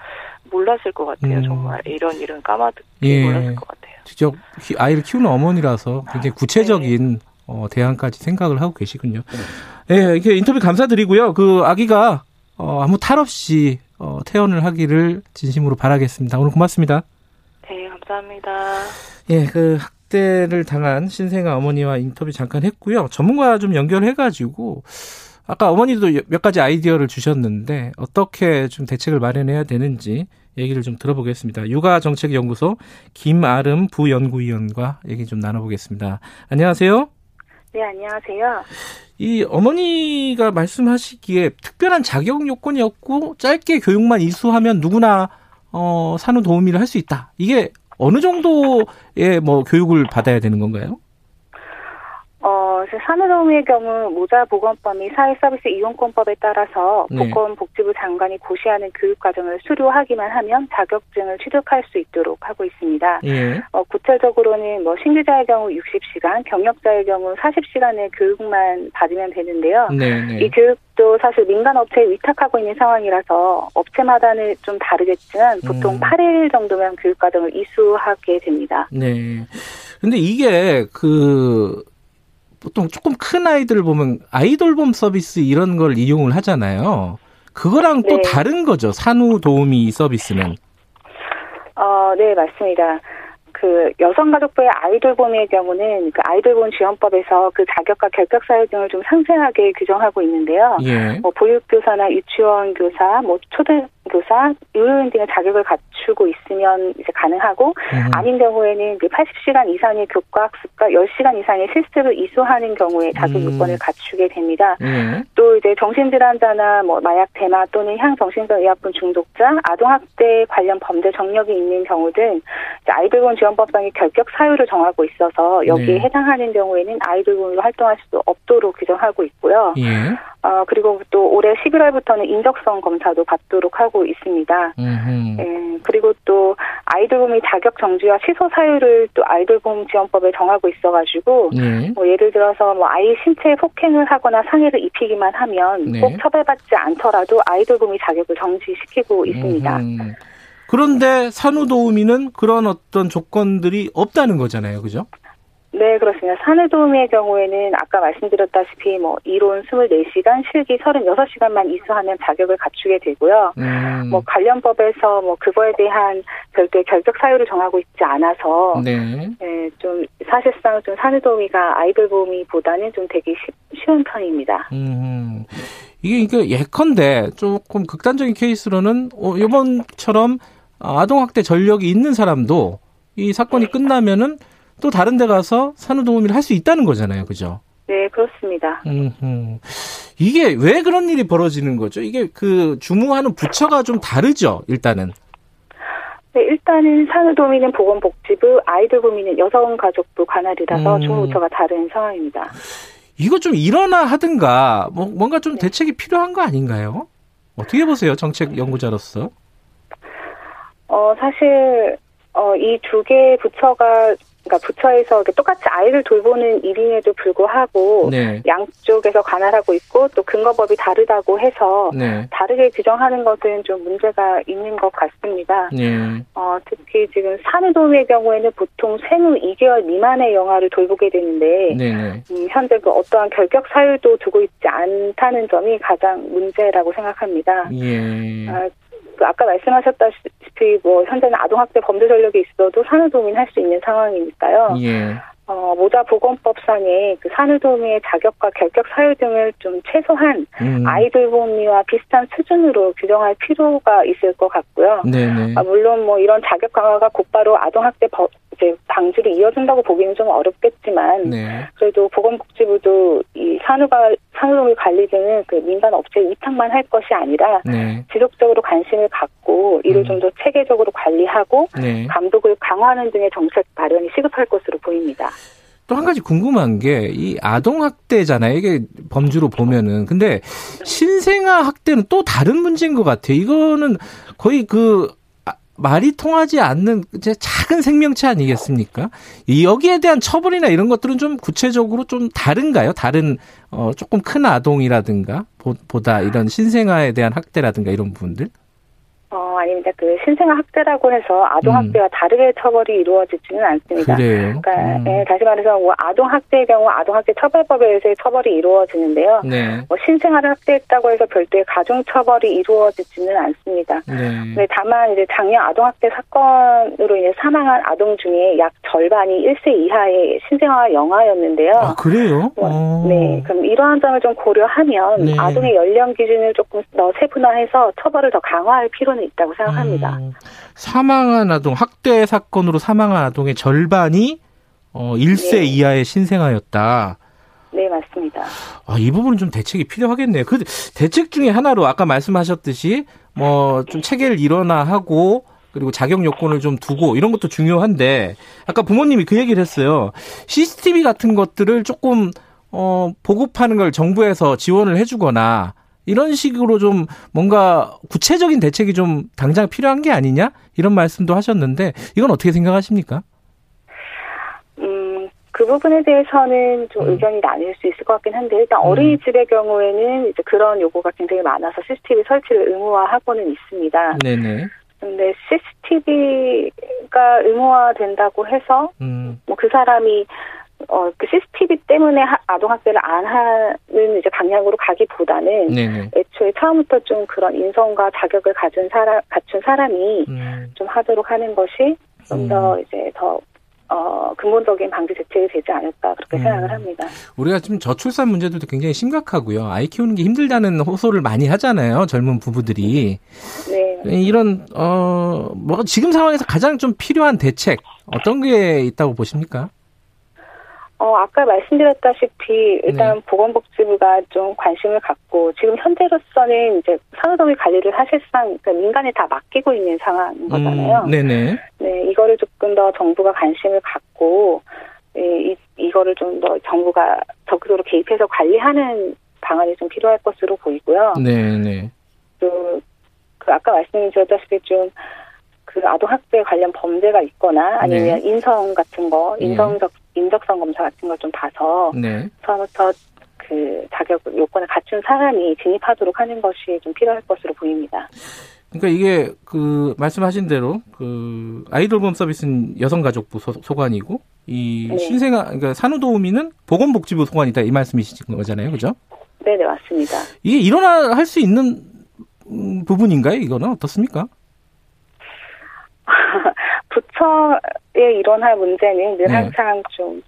몰랐을 것 같아요. 음. 정말 이런 일은 까마득히 예. 몰랐을 것 같아요. 직접 키- 아이를 키우는 어머니라서 굉장히 구체적인 어, 대안까지 생각을 하고 계시군요. 예, 이렇게 인터뷰 감사드리고요. 그 아기가 어, 아무 탈 없이 어, 퇴원을 하기를 진심으로 바라겠습니다. 오늘 고맙습니다. 네, 감사합니다. 예, 그 학대를 당한 신생아 어머니와 인터뷰 잠깐 했고요. 전문가 좀 연결해가지고 아까 어머니도 몇 가지 아이디어를 주셨는데 어떻게 좀 대책을 마련해야 되는지 얘기를 좀 들어보겠습니다. 육아정책연구소 김아름 부연구위원과 얘기 좀 나눠보겠습니다. 안녕하세요. 네, 안녕하세요. 이 어머니가 말씀하시기에 특별한 자격 요건이 없고 짧게 교육만 이수하면 누구나 어, 산후 도우미를 할 수 있다. 이게 어느 정도의 뭐 교육을 받아야 되는 건가요? 어, 산후도우미의 경우 모자보건법 및 사회서비스 이용권법에 따라서 네. 보건복지부 장관이 고시하는 교육과정을 수료하기만 하면 자격증을 취득할 수 있도록 하고 있습니다. 예. 어, 구체적으로는 뭐 신규자의 경우 60시간, 경력자의 경우 40시간의 교육만 받으면 되는데요. 네, 네. 이 교육도 사실 민간 업체에 위탁하고 있는 상황이라서 업체마다는 좀 다르겠지만 보통 음. 8일 정도면 교육과정을 이수하게 됩니다. 네. 근데 이게 그 보통 조금 큰 아이들 보면 아이돌봄 서비스 이런 걸 이용을 하잖아요. 그거랑 또 네. 다른 거죠. 산후 도우미 서비스는. 어, 네, 맞습니다. 그 여성가족부의 아이돌봄의 경우는 그 아이돌봄 지원법에서 그 자격과 결격 사유 등을 좀 상세하게 규정하고 있는데요. 예. 뭐 보육교사나 유치원 교사, 뭐 초등 교사, 요요인 등의 자격을 갖추고 있으면 이제 가능하고 음. 아닌 경우에는 그 80시간 이상의 교과 학습과 10시간 이상의 실습을 이수하는 경우에 자격 음. 요건을 갖추게 됩니다. 예. 또 이제 정신질환자나 뭐 마약 대마 또는 향정신성 의약품 중독자, 아동학대 관련 범죄 정력이 있는 경우 등 이제 아이돌본 지원법상의 결격 사유를 정하고 있어서 여기에 네. 해당하는 경우에는 아이돌본으로 활동할 수 없도록 규정하고 있고요. 예. 어, 그리고 또 올해 11월부터는 인적성 검사도 받도록 하고 있습니다. 음. 예, 그리고 또 아이돌봄이 자격 정지와 취소 사유를 또 아이돌봄 지원법에 정하고 있어가지고 예. 뭐 예를 들어서 뭐 아이 신체에 폭행을 하거나 상해를 입히기만 하면 네. 꼭 처벌받지 않더라도 아이돌봄이 자격을 정지시키고 있습니다. 음. 그런데 산후 도우미는 그런 어떤 조건들이 없다는 거잖아요. 그죠? 네, 그렇습니다. 산후도우미의 경우에는 아까 말씀드렸다시피 뭐 이론 24시간, 실기 36시간만 이수하면 자격을 갖추게 되고요. 음. 뭐 관련 법에서 뭐 그거에 대한 별도의 결격 사유를 정하고 있지 않아서 네. 네, 좀 사실상 좀 산후도우미가 아이돌 보미보다는 좀 되게 쉬, 쉬운 편입니다. 음. 이게 이게 예컨대 조금 극단적인 케이스로는 어, 이번처럼 아동학대 전력이 있는 사람도 이 사건이 끝나면은 또 다른 데 가서 산후도우미를 할 수 있다는 거잖아요. 그죠? 네, 그렇습니다. 음, 이게 왜 그런 일이 벌어지는 거죠? 이게 그 주무하는 부처가 좀 다르죠, 일단은. 네, 일단은 산후도우미는 보건복지부, 아이돌 보미는 여성가족부 관할이라서 음. 주무부처가 다른 상황입니다. 이거 좀 일어나 하든가, 뭐, 뭔가 좀 대책이 필요한 거 아닌가요? 어떻게 보세요, 정책 연구자로서? 어, 사실, 어, 이 두 개의 부처가, 그러니까 부처에서 똑같이 아이를 돌보는 일임에도 불구하고, 네. 양쪽에서 관할하고 있고, 또 근거법이 다르다고 해서, 네. 다르게 규정하는 것은 좀 문제가 있는 것 같습니다. 네. 어, 특히 지금 산후도우미의 경우에는 보통 생후 2개월 미만의 영아를 돌보게 되는데, 네. 네. 음, 현재 그 어떠한 결격 사유도 두고 있지 않다는 점이 가장 문제라고 생각합니다. 예. 아, 그 아까 말씀하셨다시피 뭐 현재는 아동학대 범죄 전력이 있어도 산후도우미는 할수 있는 상황이니까요. 예. 어, 모자보건법상의 그 산후도우미의 자격과 결격 사유 등을 좀 최소한 음. 아이돌 보험리와 비슷한 수준으로 규정할 필요가 있을 것 같고요. 네네. 아, 물론 뭐 이런 자격 강화가 곧바로 아동학대 법, 이제 방지로 이어진다고 보기는 좀 어렵겠지만 네. 그래도 보건복지부도 이 산후가 산후도우미 관리 등은 그 민간 업체 위탁만 할 것이 아니라 네. 지속적으로 관심을 갖고 이를 음. 좀더 체계적으로 관리하고 네. 감독을 강화하는 등의 정책 마련이 시급할 것으로 보입니다. 또 한 가지 궁금한 게 이 아동 학대잖아요. 이게 범주로 보면은 근데 신생아 학대는 또 다른 문제인 것 같아요. 이거는 거의 그 아, 말이 통하지 않는 이제 작은 생명체 아니겠습니까? 이 여기에 대한 처벌이나 이런 것들은 좀 구체적으로 좀 다른가요? 다른 어 조금 큰 아동이라든가 보, 보다 이런 신생아에 대한 학대라든가 이런 부분들? 어, 아닙니다. 그 신생아 학대라고 해서 아동 음. 학대와 다르게 처벌이 이루어지지는 않습니다. 그래요. 그러니까 음. 예, 다시 말해서 뭐 아동 학대의 경우 아동 학대 처벌법에 의해서 처벌이 이루어지는데요. 네. 뭐 신생아를 학대했다고 해서 별도의 가중 처벌이 이루어지지는 않습니다. 네. 네, 다만 이제 작년 아동 학대 사건으로 인해 사망한 아동 중에 약 절반이 1세 이하의 신생아 영아였는데요. 아, 그래요? 뭐, 어. 네, 그럼 이러한 점을 좀 고려하면 네. 아동의 연령 기준을 조금 더 세분화해서 처벌을 더 강화할 필요는 있다고 생각합니다. 음, 사망한 아동, 학대 사건으로 사망한 아동의 절반이 어, 1세 네. 이하의 신생아였다. 네, 맞습니다. 아, 이 부분은 좀 대책이 필요하겠네요. 그 대책 중에 하나로 아까 말씀하셨듯이 뭐 좀 체계를 일원화하고 그리고 자격 요건을 좀 두고 이런 것도 중요한데 아까 부모님이 그 얘기를 했어요. CCTV 같은 것들을 조금 어 보급하는 걸 정부에서 지원을 해주거나 이런 식으로 좀 뭔가 구체적인 대책이 좀 당장 필요한 게 아니냐 이런 말씀도 하셨는데 이건 어떻게 생각하십니까? 음, 그 부분에 대해서는 좀 음. 의견이 나뉠 수 있을 것 같긴 한데 일단 음. 어린이집의 경우에는 이제 그런 요구가 굉장히 많아서 CCTV 설치를 의무화하고는 있습니다. 네네. 근데 CCTV가 의무화된다고 해서 음, 뭐그 사람이 어, 그 CCTV 때문에 하- 아동학대를 안 하는 이제 방향으로 가기보다는 네네. 애초에 처음부터 좀 그런 인성과 자격을 가진 사람, 갖춘 사람이 음, 좀 하도록 하는 것이 좀더 이제 더, 어, 근본적인 방지 대책이 되지 않을까 그렇게 음. 생각을 합니다. 우리가 지금 저출산 문제들도 굉장히 심각하고요. 아이 키우는 게 힘들다는 호소를 많이 하잖아요. 젊은 부부들이. 네. 이런 어, 뭐 지금 상황에서 가장 좀 필요한 대책 어떤 게 있다고 보십니까? 어, 아까 말씀드렸다시피 일단 네. 보건복지부가 좀 관심을 갖고 지금 현재로서는 이제 산후조리 관리를 사실상 그러니까 민간에 다 맡기고 있는 상황인 거잖아요. 음, 네네. 네, 이거를 조금 더 정부가 관심을 갖고 예, 이, 이거를 좀 더 정부가 적극적으로 개입해서 관리하는 방안이 좀 필요할 것으로 보이고요. 네네. 그, 그 아까 말씀드렸다시피 좀그 아동 학대 관련 범죄가 있거나 아니면 네. 인성 같은 거, 네. 인성적 인적성 검사 같은 걸 좀 봐서 네. 처음부터 그 자격 요건을 갖춘 사람이 진입하도록 하는 것이 좀 필요할 것으로 보입니다. 그러니까 이게 그 말씀하신 대로 그 아이돌봄 서비스는 여성가족부 소, 소관이고 이 네. 신생아 그러니까 산후도우미는 보건복지부 소관이다 이 말씀이신 거잖아요, 그죠? 네, 네 맞습니다. 이게 일원화할 수 있는 음, 부분인가요? 이거는 어떻습니까? (laughs) 부처 일원화 문제는 늘 네. 항상 좀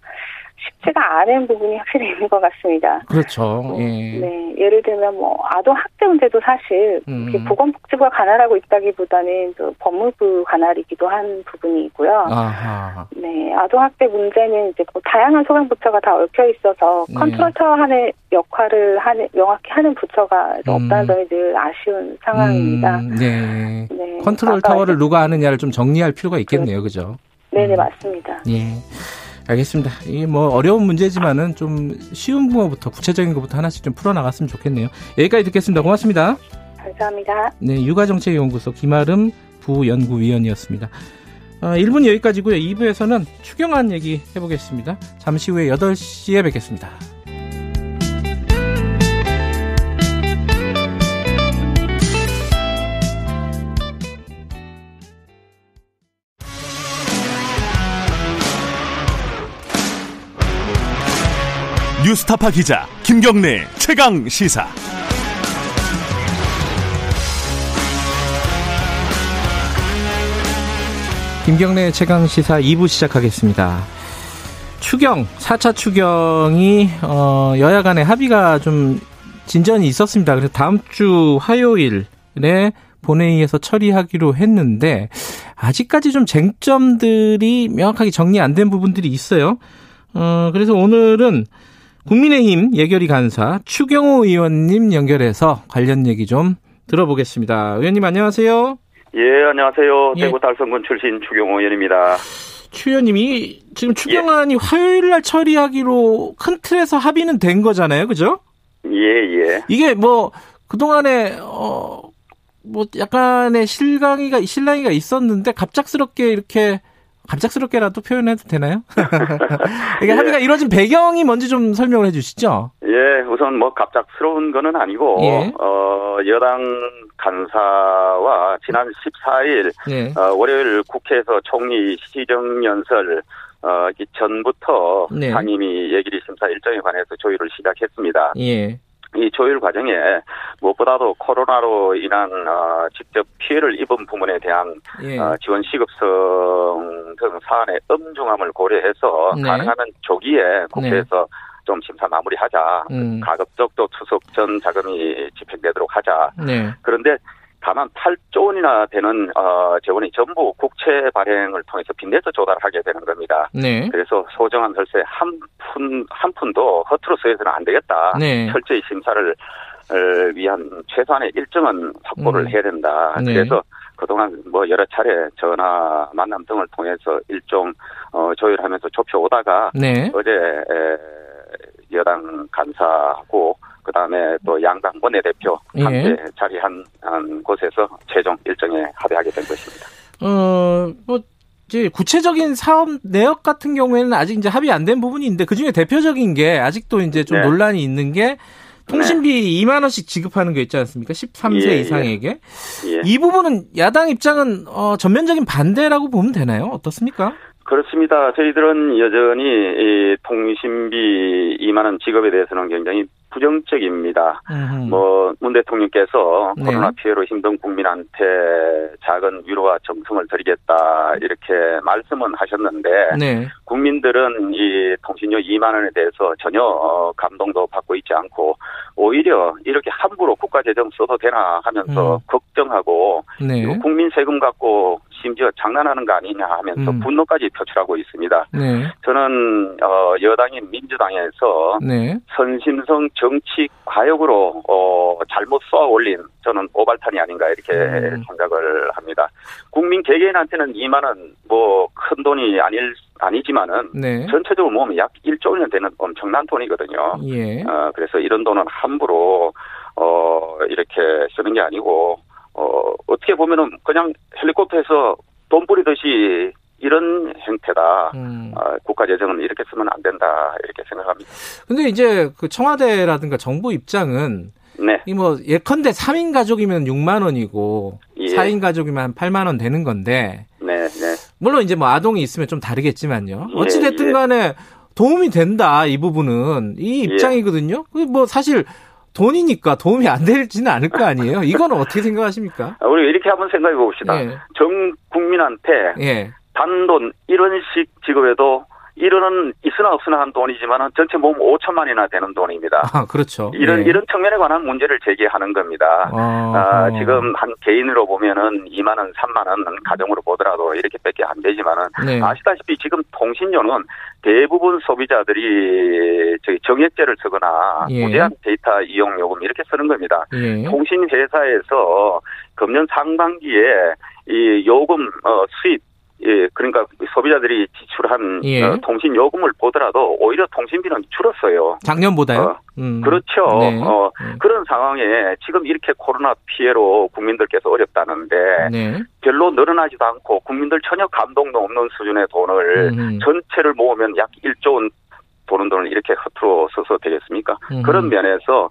쉽지가 않은 부분이 확실히 있는 것 같습니다. 그렇죠. 뭐, 예. 네, 예를 들면 뭐 아동 학대 문제도 사실 음. 보건복지부가 관할하고 있다기보다는 또 법무부 관할이기도 한 부분이 있고요. 아하. 네, 아동 학대 문제는 이제 뭐 다양한 소관 부처가 다 얽혀 있어서 네. 컨트롤 타워 하는 역할을 하는 명확히 하는 부처가 음. 없다는 점이 늘 아쉬운 상황입니다. 음, 네. 네, 컨트롤 타워를 누가 하느냐를 좀 정리할 필요가 있겠네요. 그죠? 네네 음. 맞습니다. 예. 알겠습니다. 이게 뭐 어려운 문제지만은 좀 쉬운 부분부터 구체적인 것부터 하나씩 좀 풀어나갔으면 좋겠네요. 여기까지 듣겠습니다. 고맙습니다. 감사합니다. 네, 육아정책연구소 김아름 부연구위원이었습니다. 어, 1분 여기까지고요. 2부에서는 추경안 얘기 해보겠습니다. 잠시 후에 8시에 뵙겠습니다. 뉴스타파 기자 김경래 최강 시사. 김경래 최강 시사 2부 시작하겠습니다. 추경, 4차 추경이, 어, 여야 간에 합의가 좀 진전이 있었습니다. 그래서 다음 주 화요일에 본회의에서 처리하기로 했는데, 아직까지 좀 쟁점들이 명확하게 정리 안 된 부분들이 있어요. 어, 그래서 오늘은 국민의힘 예결위 간사 추경호 의원님 연결해서 관련 얘기 좀 들어보겠습니다. 의원님 안녕하세요. 예, 안녕하세요. 예. 대구 달성군 출신 추경호 의원입니다. 추 의원님이 지금 추경안이 화요일 날 처리하기로 큰 틀에서 합의는 된 거잖아요. 그죠? 예, 예. 이게 뭐 그동안에 어 뭐 약간의 실강이가 실랑이가 있었는데 갑작스럽게 이렇게 갑작스럽게라도 표현해도 되나요? (laughs) 이게 예. 합의가 이루어진 배경이 뭔지 좀 설명을 해주시죠. 예, 우선 뭐 갑작스러운 거는 아니고 예. 어, 여당 간사와 지난 14일 예. 어, 월요일 국회에서 총리 시정연설 어, 이 전부터 네. 상임위 예결위 심사 일정에 관해서 조율을 시작했습니다. 예. 이 조율 과정에 무엇보다도 코로나로 인한 어, 직접 피해를 입은 부문에 대한 예. 어, 지원 시급성 등 사안의 엄중함을 고려해서 네. 가능하면 조기에 국회에서 네. 좀 심사 마무리하자. 음. 가급적 도 추석 전 자금이 집행되도록 하자. 네. 그런데 다만 8조 원이나 되는 어, 재원이 전부 국채 발행을 통해서 빚내서 조달하게 되는 겁니다. 네. 그래서 소정한 혈세 한 푼 한 푼도 허투루 써서는 안 되겠다. 네. 철저히 심사를 위한 최소한의 일정은 확보를 음. 해야 된다. 네. 그래서 그동안 뭐 여러 차례 전화 만남 등을 통해서 일종 어, 조율하면서 좁혀 오다가 네. 어제 에, 여당 간사하고 그다음에 또 양당 원내대표 함께 예. 자리한 곳에서 최종 일정에 합의하게 된 것입니다. 어, 뭐 이제 구체적인 사업 내역 같은 경우에는 아직 이제 합의 안 된 부분이 있는데 그 중에 대표적인 게 아직도 이제 좀 네. 논란이 있는 게 통신비 네. 2만 원씩 지급하는 게 있지 않습니까? 13세 예, 이상에게. 예. 이 부분은 야당 입장은 어, 전면적인 반대라고 보면 되나요? 어떻습니까? 그렇습니다. 저희들은 여전히 이 통신비 2만 원 지급에 대해서는 굉장히 부정적입니다. 음. 뭐문 대통령께서 네. 코로나 피해로 힘든 국민한테 작은 위로와 정성을 드리겠다 이렇게 말씀은 하셨는데 네. 국민들은 이 통신료 2만 원에 대해서 전혀 감동도 받고 있지 않고 오히려 이렇게 함부로 국가 재정 써도 되나 하면서 음. 걱정하고 네. 국민 세금 갖고 심지어 장난하는 거 아니냐 하면서 음. 분노까지 표출하고 있습니다. 네. 저는 어, 여당인 민주당에서 네. 선심성 정치 과욕으로 어, 잘못 쏘아 올린 저는 오발탄이 아닌가 이렇게 음. 생각을 합니다. 국민 개개인한테는 2만 원 뭐 큰 돈이 아닐 아니지만은 네. 전체적으로 모으면 약 1조 원 되는 엄청난 돈이거든요. 예. 어, 그래서 이런 돈은 함부로 어, 이렇게 쓰는 게 아니고 어, 어떻게 보면은 그냥 헬리콥터에서 돈 뿌리듯이 이런 행태다. 음. 어, 국가 재정은 이렇게 쓰면 안 된다. 이렇게 생각합니다. 근데 이제 그 청와대라든가 정부 입장은 네. 이 뭐 예컨대 3인 가족이면 6만 원이고 예. 4인 가족이면 8만 원 되는 건데 네, 네. 물론 이제 뭐 아동이 있으면 좀 다르겠지만요. 예, 어찌 됐든 간에 도움이 된다. 이 부분은 이 예. 입장이거든요. 그뭐 사실 돈이니까 도움이 안 되지는 않을 거 아니에요? 이거는 어떻게 생각하십니까? 아, 우리 이렇게 한번 생각해 봅시다. 예. 전 국민한테 예. 단돈 이런 식 지급에도 이런은 있으나 없으나 한 돈이지만 전체 모금 5천만이나 되는 돈입니다. 아, 그렇죠. 이런 예. 이런 측면에 관한 문제를 제기하는 겁니다. 아, 아, 지금 한 개인으로 보면은 2만 원, 3만 원 가정으로 보더라도 이렇게 밖에 안 되지만은 네. 아시다시피 지금 통신료는 대부분 소비자들이 저기 정액제를 쓰거나 예. 무제한 데이터 이용 요금 이렇게 쓰는 겁니다. 예. 통신 회사에서 금년 상반기에 이 요금 어, 수입 예, 그러니까 소비자들이 지출한 예. 어, 통신 요금을 보더라도 오히려 통신비는 줄었어요. 작년보다요? 어, 음. 그렇죠. 네. 어, 네. 그런 상황에 지금 이렇게 코로나 피해로 국민들께서 어렵다는데 네. 별로 늘어나지도 않고 국민들 전혀 감동도 없는 수준의 돈을 음. 전체를 모으면 약 1조 원 보는 돈을 이렇게 허투루 써서 되겠습니까? 음. 그런 면에서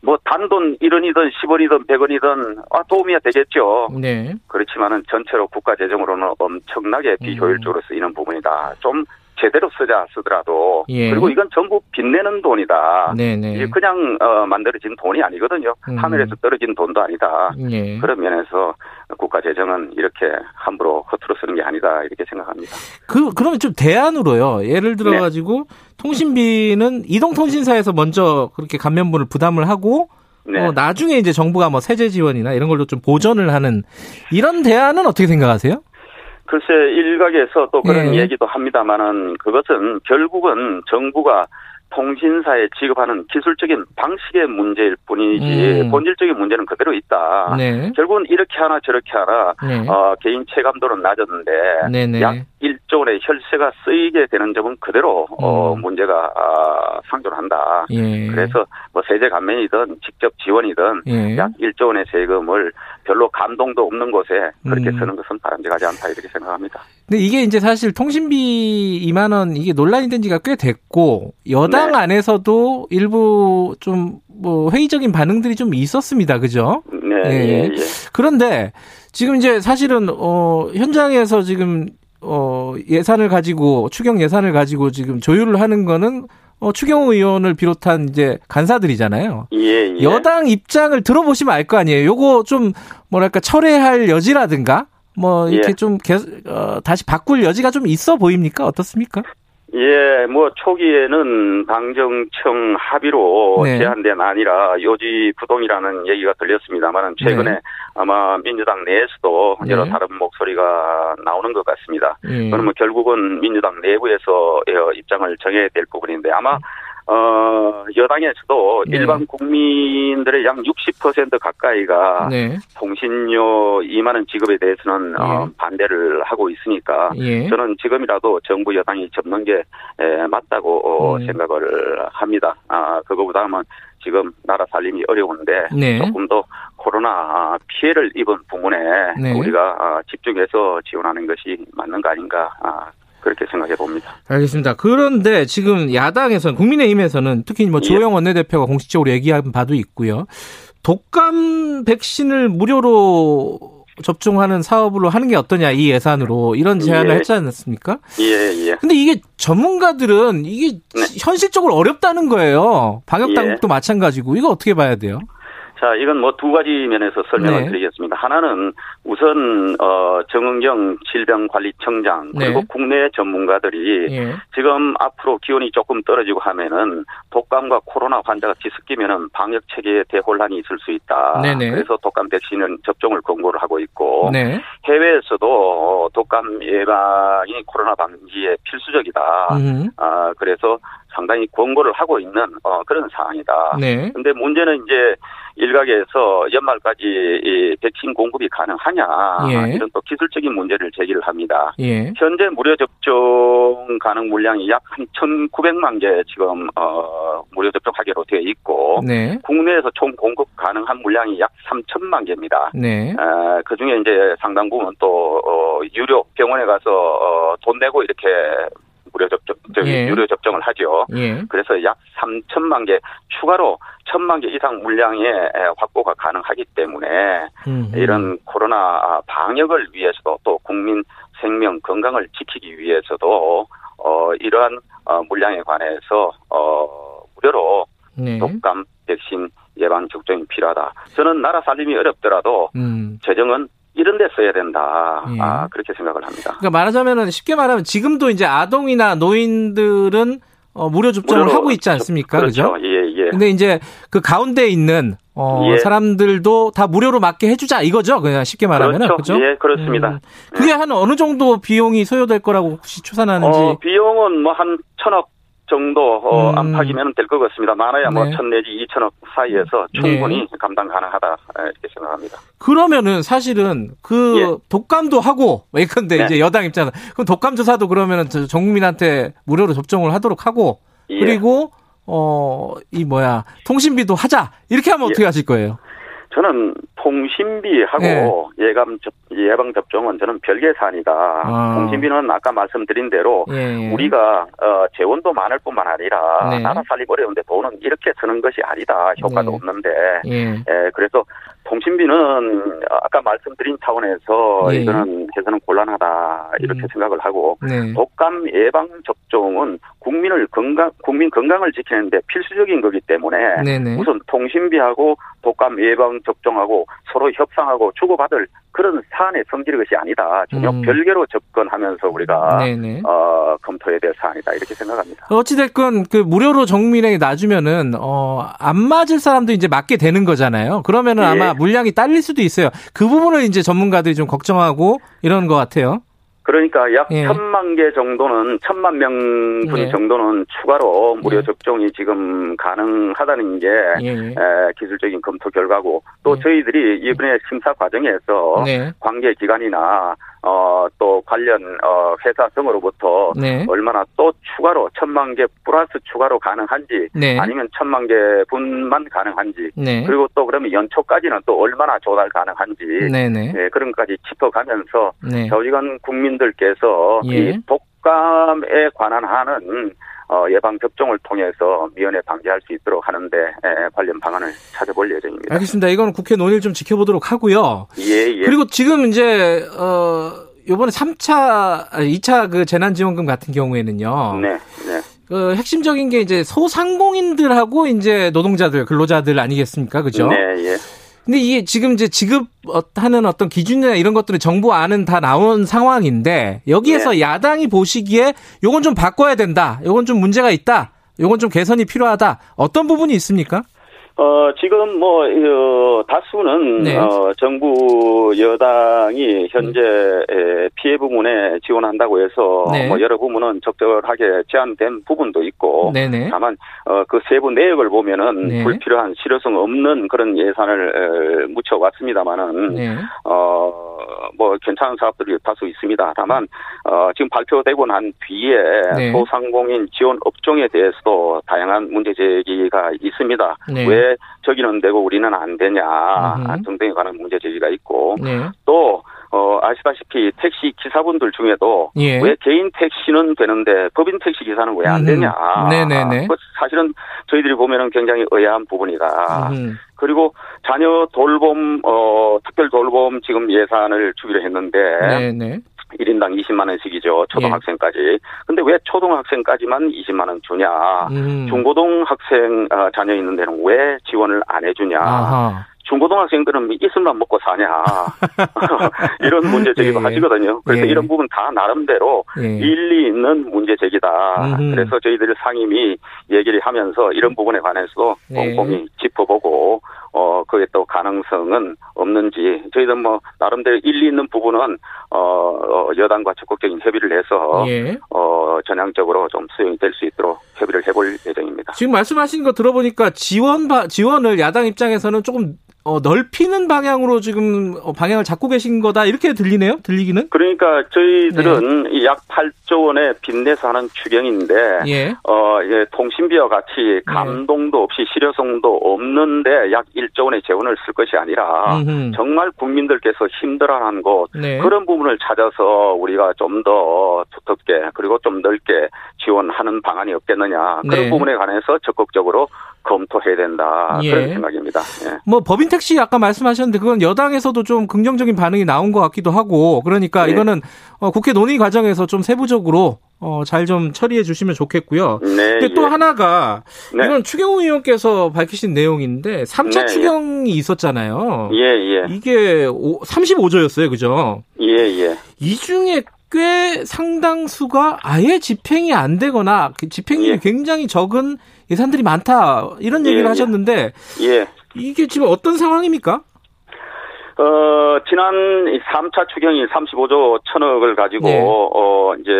뭐 단돈 1원이든 10원이든 100원이든 아 도움이 되겠죠. 네. 그렇지만은 전체로 국가 재정으로는 엄청나게 음. 비효율적으로 쓰이는 부분이다. 좀 제대로 쓰자 쓰더라도 예. 그리고 이건 전부 빚내는 돈이다. 네네. 이게 그냥 어, 만들어진 돈이 아니거든요. 음. 하늘에서 떨어진 돈도 아니다. 예. 그런 면에서 국가 재정은 이렇게 함부로 허투루 쓰는 게 아니다 이렇게 생각합니다. 그 그러면 좀 대안으로요. 예를 들어 가지고 네. 통신비는 이동통신사에서 먼저 그렇게 감면분을 부담을 하고 네. 어, 나중에 이제 정부가 뭐 세제 지원이나 이런 걸로 좀 보전을 하는 이런 대안은 어떻게 생각하세요? 글쎄 일각에서 또 그런 예. 얘기도 합니다만은 그것은 결국은 정부가 통신사에 지급하는 기술적인 방식의 문제일 뿐이지 음. 본질적인 문제는 그대로 있다. 네. 결국은 이렇게 하나 저렇게 하나 네. 어, 개인 체감도는 낮았는데 네네. 약 1, 1조 원의 혈세가 쓰이게 되는 점은 그대로 어, 음. 어, 문제가 아, 상존한다. 예. 그래서 뭐 세제 감면이든 직접 지원이든 예. 약 1조 원의 세금을 별로 감동도 없는 곳에 그렇게 음. 쓰는 것은 바람직하지 않다 이렇게 생각합니다. 근데 이게 이제 사실 통신비 2만 원 이게 논란이 된 지가 꽤 됐고 여당 네. 안에서도 일부 좀 뭐 회의적인 반응들이 좀 있었습니다. 그죠? 네. 예. 예, 예. 그런데 지금 이제 사실은 어 현장에서 지금 어 예산을 가지고 추경 예산을 가지고 지금 조율을 하는 거는 어, 추경호 의원을 비롯한 이제 간사들이잖아요. 예, 예. 여당 입장을 들어보시면 알 거 아니에요. 요거 좀 뭐랄까 철회할 여지라든가 뭐 이렇게 예. 좀 계속 어, 다시 바꿀 여지가 좀 있어 보입니까? 어떻습니까? 예, 뭐 초기에는 당정청 합의로 네. 제한된 아니라 요지 부동이라는 얘기가 들렸습니다만 최근에 네. 아마 민주당 내에서도 네. 여러 다른 목소리가 나오는 것 같습니다. 네. 그러면 결국은 민주당 내부에서 입장을 정해야 될 부분인데 아마 어, 여당에서도 네. 일반 국민들의 약 60% 가까이가 네. 통신료 2만 원 지급에 대해서는 어, 네. 어, 반대를 하고 있으니까 예. 저는 지금이라도 정부 여당이 접는 게 에, 맞다고 어, 음. 생각을 합니다. 아, 그거보다는 지금 나라 살림이 어려운데 네. 조금 더 코로나 피해를 입은 부문에 네. 우리가 아, 집중해서 지원하는 것이 맞는 거 아닌가 아, 그렇게 생각해 봅니다. 알겠습니다. 그런데 지금 야당에서는 국민의힘에서는 특히 뭐 예. 조영 원내대표가 공식적으로 얘기한 바도 있고요. 독감 백신을 무료로 접종하는 사업으로 하는 게 어떠냐 이 예산으로 이런 제안을 예. 했지 않았습니까? 예, 예. 근데 이게 전문가들은 이게 네. 현실적으로 어렵다는 거예요. 방역 당국도 예. 마찬가지고 이거 어떻게 봐야 돼요? 자, 이건 뭐 두 가지 면에서 설명을 네. 드리겠습니다. 하나는 우선 어 정은경 질병관리청장 그리고 네. 국내 전문가들이 네. 지금 앞으로 기온이 조금 떨어지고 하면은 독감과 코로나 환자가 뒤섞이면은 방역 체계에 대혼란이 있을 수 있다. 네네. 그래서 독감 백신은 접종을 권고를 하고 있고 네. 해외에서도 독감 예방이 코로나 방지에 필수적이다. 음. 아 그래서 상당히 권고를 하고 있는 어, 그런 상황이다. 네. 근데 문제는 이제 일각에서 연말까지 이 백신 공급이 가능하냐 예. 이런 또 기술적인 문제를 제기를 합니다. 예. 현재 무료 접종 가능 물량이 약 한 1,900만 개 지금 어 무료 접종하기로 되어 있고 네. 국내에서 총 공급 가능한 물량이 약 3천만 개입니다. 네. 어, 그 중에 이제 상당 부분 또 어, 유료 병원에 가서 어, 돈 내고 이렇게 무료 접종, 예. 유료 접종을 하죠. 예. 그래서 약 3천만 개 추가로 1천만 개 이상 물량의 확보가 가능하기 때문에 음흠. 이런 코로나 방역을 위해서도 또 국민 생명 건강을 지키기 위해서도 어 이러한 어, 물량에 관해서 어 무료로 네. 독감 백신 예방 접종이 필요하다. 저는 나라 살림이 어렵더라도 음. 재정은 이런 데 써야 된다. 예. 아, 그렇게 생각을 합니다. 그러니까 말하자면은 쉽게 말하면 지금도 이제 아동이나 노인들은 어, 무료 접종을 하고 있지 않습니까? 그렇죠. 그죠? 예, 예. 근데 이제 그 가운데 있는 어, 예. 사람들도 다 무료로 맞게 해주자 이거죠. 그냥 쉽게 말하면 그렇죠. 그죠? 예, 그렇습니다. 음. 그게 한 어느 정도 비용이 소요될 거라고 혹시 추산하는지? 어, 비용은 뭐 한 천억 정도 어, 음. 안팎이면 될 것 같습니다. 많아야 뭐 네. 뭐천 내지 이천억 사이에서 충분히 네. 감당 가능하다 이렇게 생각합니다. 그러면은 사실은 그 예. 독감도 하고 예컨대 네. 이제 여당 입장은 그럼 독감 조사도 그러면은 전 국민한테 무료로 접종을 하도록 하고 예. 그리고 어 이 뭐야 통신비도 하자 이렇게 하면 예. 어떻게 하실 거예요? 저는 통신비하고 네. 예감 접, 예방 접종은 저는 별개 사안이다. 아. 통신비는 아까 말씀드린 대로 예. 우리가 어, 재원도 많을 뿐만 아니라 네. 나라 살기 어려운데 돈은 이렇게 쓰는 것이 아니다. 효과도 네. 없는데. 예. 예. 그래서 통신비는 아까 말씀드린 차원에서 네. 이거는 해서는 곤란하다 이렇게 음. 생각을 하고 네. 독감 예방 접종은 국민을 건강 국민 건강을 지키는데 필수적인 거기 때문에 네네. 우선 통신비하고 독감 예방 접종하고 서로 협상하고 주고받을 그런 사안의 성질의 것이 아니다. 전혀 음. 별개로 접근하면서 우리가 어, 검토해야 될 사안이다 이렇게 생각합니다. 어찌됐건 그 무료로 정민에게 놔주면은 어, 안 맞을 사람도 이제 맞게 되는 거잖아요. 그러면은 예. 아마 물량이 딸릴 수도 있어요. 그 부분을 이제 전문가들이 좀 걱정하고 이러는 것 같아요. 그러니까 약 예. 천만 개 정도는 천만 명분 예. 정도는 추가로 무료 예. 접종이 지금 가능하다는 게 예. 에, 기술적인 검토 결과고 또 예. 저희들이 이번에 심사 과정에서 네. 관계 기관이나 어, 또 관련 어, 회사 등으로부터 네. 얼마나 또 추가로 천만 개 플러스 추가로 가능한지 네. 아니면 천만 개 분만 가능한지 네. 그리고 또 그러면 연초까지는 또 얼마나 조달 가능한지 네, 네. 네 그런 것까지 짚어가면서 네. 좌우지간 국민들께서 예. 이 독감에 관한 하는 어, 예방 접종을 통해서 미연에 방지할 수 있도록 하는데 에, 관련 방안을 찾아볼 예정입니다. 알겠습니다. 이건 국회 논의를 좀 지켜보도록 하고요. 예, 예. 그리고 지금 이제 어 요번에 3차 2차 그 재난 지원금 같은 경우에는요. 네. 네. 그 핵심적인 게 이제 소상공인들하고 이제 노동자들, 근로자들 아니겠습니까? 그죠? 네, 예. 근데 이게 지금 이제 지급하는 어떤 기준이나 이런 것들을 정부 안은 다 나온 상황인데 여기에서 네. 야당이 보시기에 요건 좀 바꿔야 된다. 요건 좀 문제가 있다. 요건 좀 개선이 필요하다. 어떤 부분이 있습니까? 어, 지금 뭐, 어, 다수는, 네. 어, 정부 여당이 현재 네. 피해 부문에 지원한다고 해서, 네. 뭐, 여러 부분은 적절하게 제한된 부분도 있고, 네네. 다만, 어, 그 세부 내역을 보면은 네. 불필요한 실효성 없는 그런 예산을 에, 묻혀왔습니다만은, 네. 어, 뭐, 괜찮은 사업들이 다수 있습니다. 다만, 어, 지금 발표되고 난 뒤에 네. 소상공인 지원 업종에 대해서도 다양한 문제 제기가 있습니다. 왜 저기는 되고 우리는 안 되냐 등등에 관한 문제 제기가 있고 네. 또 어, 아시다시피 택시 기사분들 중에도 예. 왜 개인 택시는 되는데 법인 택시 기사는 왜 안 되냐. 네네네. 그 사실은 저희들이 보면은 굉장히 의아한 부분이다. 음흠. 그리고 자녀 돌봄, 어, 특별 돌봄 지금 예산을 주기로 했는데. 네네. 1인당 20만 원씩이죠. 초등학생까지. 예. 근데 왜 초등학생까지만 20만 원 주냐? 음. 중고등학생 어, 자녀 있는 데는 왜 지원을 안 해주냐? 아하. 중고등학생들은 있으면 먹고 사냐 (laughs) (laughs) 이런 문제 제기도 예. 하시거든요. 그래서 예. 이런 부분 다 나름대로 예. 일리 있는 문제 제기다. 음흠. 그래서 저희들 상임위 얘기를 하면서 이런 부분에 관해서 예. 꼼꼼히 짚어보고 어 그게 또 가능성은 없는지 저희들 뭐 나름대로 일리 있는 부분은 어, 어 여당과 적극적인 협의를 해서 예. 어 전향적으로 좀 수용이 될 수 있도록 협의를 해볼 예정입니다. 지금 말씀하신 거 들어보니까 지원 지원을 야당 입장에서는 조금 어, 넓히는 방향으로 지금 어, 방향을 잡고 계신 거다 이렇게 들리네요. 들리기는? 그러니까 저희들은 네. 약 8조 원의 빚내서 하는 추경인데 예. 어, 예, 통신비와 같이 감동도 없이 실효성도 없는데 약 1조 원의 재원을 쓸 것이 아니라 음흠. 정말 국민들께서 힘들어하는 곳 네. 그런 부분을 찾아서 우리가 좀 더 두텁게 그리고 좀 넓게 지원하는 방안이 없겠느냐 그런 네. 부분에 관해서 적극적으로 검토해야 된다 예. 그런 생각입니다. 예. 뭐 법인 택시 아까 말씀하셨는데 그건 여당에서도 좀 긍정적인 반응이 나온 것 같기도 하고 그러니까 네. 이거는 어, 국회 논의 과정에서 좀 세부적으로 어, 잘 좀 처리해 주시면 좋겠고요. 네, 근데 또 예. 하나가 네. 이건 추경호 의원께서 밝히신 내용인데 3차 네, 추경이 예. 있었잖아요. 예, 예. 이게 35조였어요. 그죠? 예, 예. 이 중에 꽤 상당수가 아예 집행이 안 되거나 그 집행률이 예. 굉장히 적은 예산들이 많다 이런 얘기를 예, 하셨는데 예. 이게 지금 어떤 상황입니까? 어, 지난 3차 추경이 35조 천억을 가지고, 네. 어, 이제,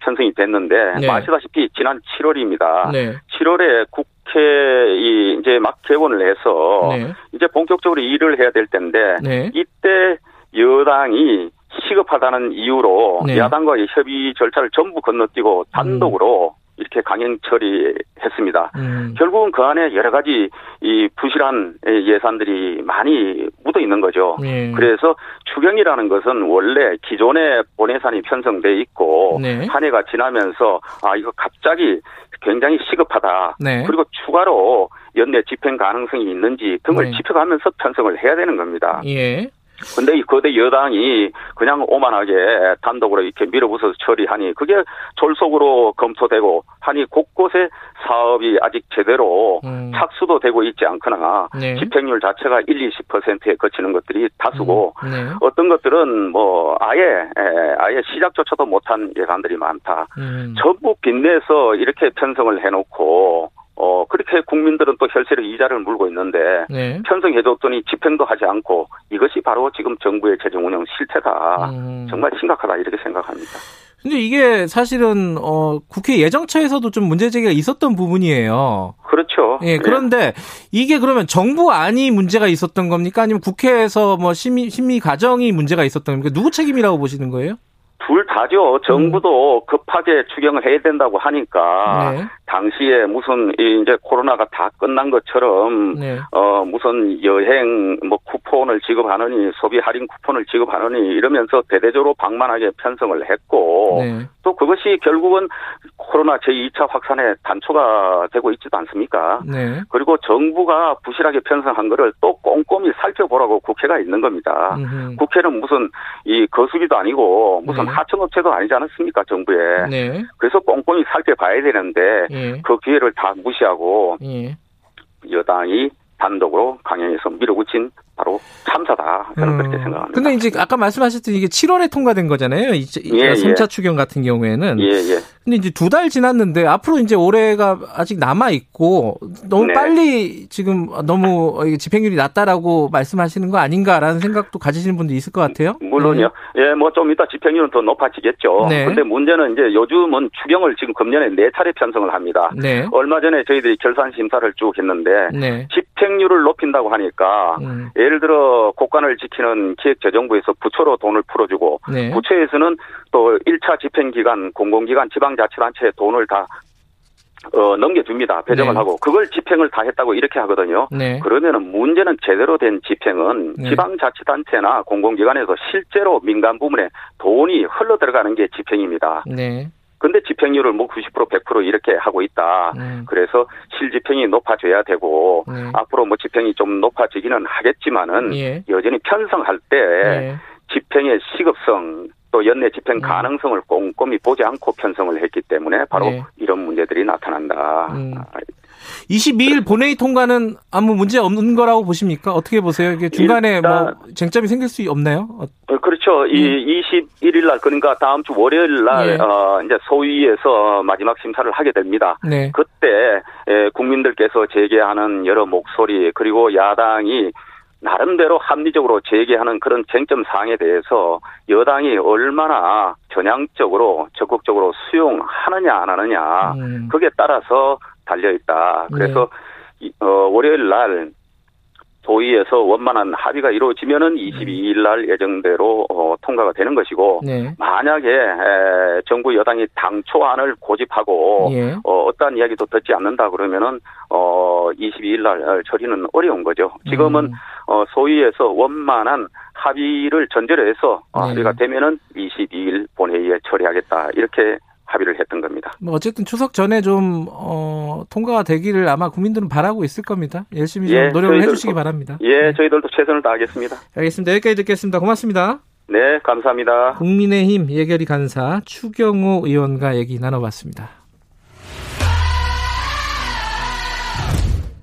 편성이 됐는데, 네. 아시다시피 지난 7월입니다. 네. 7월에 국회, 이, 이제 막 개원을 해서, 네. 이제 본격적으로 일을 해야 될 텐데, 네. 이때 여당이 시급하다는 이유로 네. 야당과의 협의 절차를 전부 건너뛰고 단독으로 음. 이렇게 강행 처리했습니다. 음. 결국은 그 안에 여러 가지 이 부실한 예산들이 많이 묻어 있는 거죠. 네. 그래서 추경이라는 것은 원래 기존에 본예산이 편성돼 있고 네. 한 해가 지나면서 아 이거 갑자기 굉장히 시급하다. 네. 그리고 추가로 연내 집행 가능성이 있는지 등을 네. 짚어가면서 편성을 해야 되는 겁니다. 예. 근데 이 거대 여당이 그냥 오만하게 단독으로 이렇게 밀어붙여서 처리하니 그게 졸속으로 검토되고 하니 곳곳에 사업이 아직 제대로 음. 착수도 되고 있지 않거나 네. 집행률 자체가 1, 20%에 거치는 것들이 다수고 음. 네. 어떤 것들은 뭐 아예 아예 시작조차도 못한 예산들이 많다. 음. 전부 빚내서 이렇게 편성을 해놓고 어, 그렇게 국민들은 또 혈세로 이자를 물고 있는데, 네. 편성해줬더니 집행도 하지 않고, 이것이 바로 지금 정부의 재정 운영 실태다. 음. 정말 심각하다, 이렇게 생각합니다. 근데 이게 사실은 어 국회 예정처에서도 좀 문제 제기가 있었던 부분이에요. 그렇죠. 예, 그런데 예. 이게 그러면 정부 안이 문제가 있었던 겁니까? 아니면 국회에서 뭐 심의 심의 과정이 문제가 있었던 겁니까? 누구 책임이라고 보시는 거예요? 둘 다죠. 정부도 음. 급하게 추경을 해야 된다고 하니까 네. 당시에 무슨 이제 코로나가 다 끝난 것처럼 네. 어 무슨 여행 뭐 쿠폰을 지급하느니 소비 할인 쿠폰을 지급하느니 이러면서 대대적으로 방만하게 편성을 했고 네. 또 그것이 결국은 코로나 제2차 확산의 단초가 되고 있지도 않습니까? 네. 그리고 정부가 부실하게 편성한 거를 또 꼼꼼히 살펴보라고 국회가 있는 겁니다. 음흠. 국회는 무슨 이 거수기도 아니고 무슨 네. 하청업체도 아니지 않았습니까? 정부에. 네. 그래서 꼼꼼히 살펴봐야 되는데 예. 그 기회를 다 무시하고 예. 여당이 단독으로 강행해서 밀어붙인 바로 참사다. 저는 음. 그렇게 생각합니다. 근데 이제 아까 말씀하셨던 이게 7월에 통과된 거잖아요. 이제 예, 3차 예. 추경 같은 경우에는. 예, 예. 근데 이제 두 달 지났는데 앞으로 이제 올해가 아직 남아 있고 너무 네. 빨리 지금 너무 집행률이 낮다라고 말씀하시는 거 아닌가라는 생각도 가지시는 분도 있을 것 같아요. 물론요. 네. 예, 뭐 좀 이따 집행률은 더 높아지겠죠. 네. 근데 문제는 이제 요즘은 추경을 지금 금년에 네 차례 편성을 합니다. 네. 얼마 전에 저희들이 결산 심사를 쭉 했는데 네. 집행률을 높인다고 하니까 음. 예를 들어 국간을 지키는 기획재정부에서 부처로 돈을 풀어주고 네. 부처에서는 또 1차 집행기관, 공공기관, 지방자치단체에 돈을 다 어, 넘겨줍니다. 배정을 네. 하고. 그걸 집행을 다 했다고 이렇게 하거든요. 네. 그러면은 문제는 제대로 된 집행은 네. 지방자치단체나 공공기관에서 실제로 민간 부문에 돈이 흘러 들어가는 게 집행입니다. 네. 근데 집행률을 뭐 90% 100% 이렇게 하고 있다. 네. 그래서 실집행이 높아져야 되고 네. 앞으로 뭐 집행이 좀 높아지기는 하겠지만은 예. 여전히 편성할 때 예. 집행의 시급성 또 연내 집행 음. 가능성을 꼼꼼히 보지 않고 편성을 했기 때문에 바로 네. 이런 문제들이 나타난다. 음. 22일 본회의 통과는 아무 문제 없는 거라고 보십니까? 어떻게 보세요? 이게 중간에 뭐 쟁점이 생길 수 없나요? 어, 그렇죠. 음. 이 21일 날 그러니까 다음 주 월요일 날 네. 어, 이제 소위에서 마지막 심사를 하게 됩니다. 네. 그때 국민들께서 제기하는 여러 목소리 그리고 야당이 나름대로 합리적으로 제기하는 그런 쟁점 사항에 대해서 여당이 얼마나 전향적으로 적극적으로 수용하느냐 안 하느냐 음. 그게 따라서 달려 있다. 그래서 네. 어, 월요일 날 도의에서 원만한 합의가 이루어지면은 22일 날 예정대로 어, 통과가 되는 것이고 네. 만약에 에, 정부 여당이 당초안을 고집하고 예. 어, 어떠한 이야기도 듣지 않는다 그러면은 어, 22일 날 처리는 어려운 거죠. 지금은 음. 어, 소위에서 원만한 합의를 전제로 해서 어, 네. 합의가 되면은 22일 본회의에 처리하겠다 이렇게 합의를 했던 겁니다. 뭐 어쨌든 추석 전에 좀 어, 통과가 되기를 아마 국민들은 바라고 있을 겁니다. 열심히 좀 예, 노력을 저희들도, 해주시기 바랍니다. 예, 네. 저희들도 최선을 다하겠습니다. 알겠습니다. 여기까지 듣겠습니다. 고맙습니다. 네, 감사합니다. 국민의힘 예결위 간사 추경호 의원과 얘기 나눠봤습니다.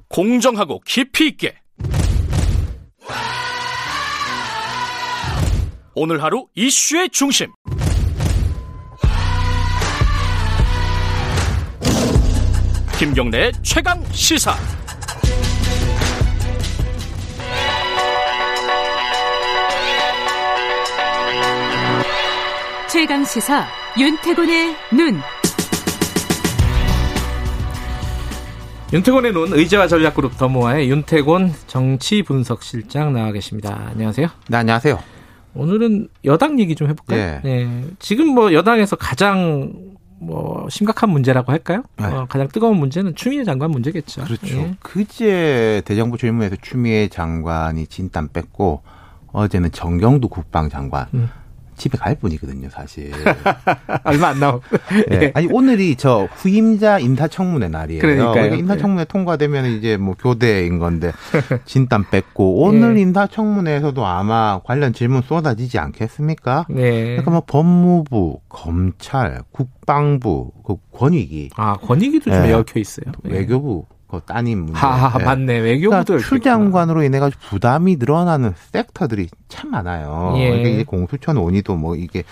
공정하고 깊이 있게 오늘 하루 이슈의 중심 김경래 최강 시사. 최강 시사 윤태곤의 눈. 윤태곤의 눈 의제와 전략그룹 더모아의 윤태곤 정치분석실장 나와 계십니다. 안녕하세요. 네, 안녕하세요. 오늘은 여당 얘기 좀 해볼까요? 네. 네. 지금 뭐 여당에서 가장 뭐 심각한 문제라고 할까요? 네. 어, 가장 뜨거운 문제는 추미애 장관 문제겠죠. 그렇죠. 예. 그제 대정부 질문에서 추미애 장관이 진땀 뺐고 어제는 정경두 국방장관 음. 집에 갈 뿐이거든요, 사실. (laughs) 얼마 안 나오고. 네. 아니 오늘이 저 후임자 인사청문회 날이에요. 그러니까 인사청문회 네. 통과되면 이제 뭐 교대인 건데 (laughs) 진땀 뺐고 오늘 네. 인사청문회에서도 아마 관련 질문 쏟아지지 않겠습니까? 네. 그러니까 뭐 법무부, 검찰, 국방부, 그 권익위. 아 권익위도 좀 네. 얽혀 있어요. 외교부. 그 따님 문제. 하, 네. 맞네. 외교부도 그러니까 출장관으로 인해 가지고 부담이 늘어나는 섹터들이 참 많아요. 예. 그러니까 이게 공수처 논의도 뭐 이게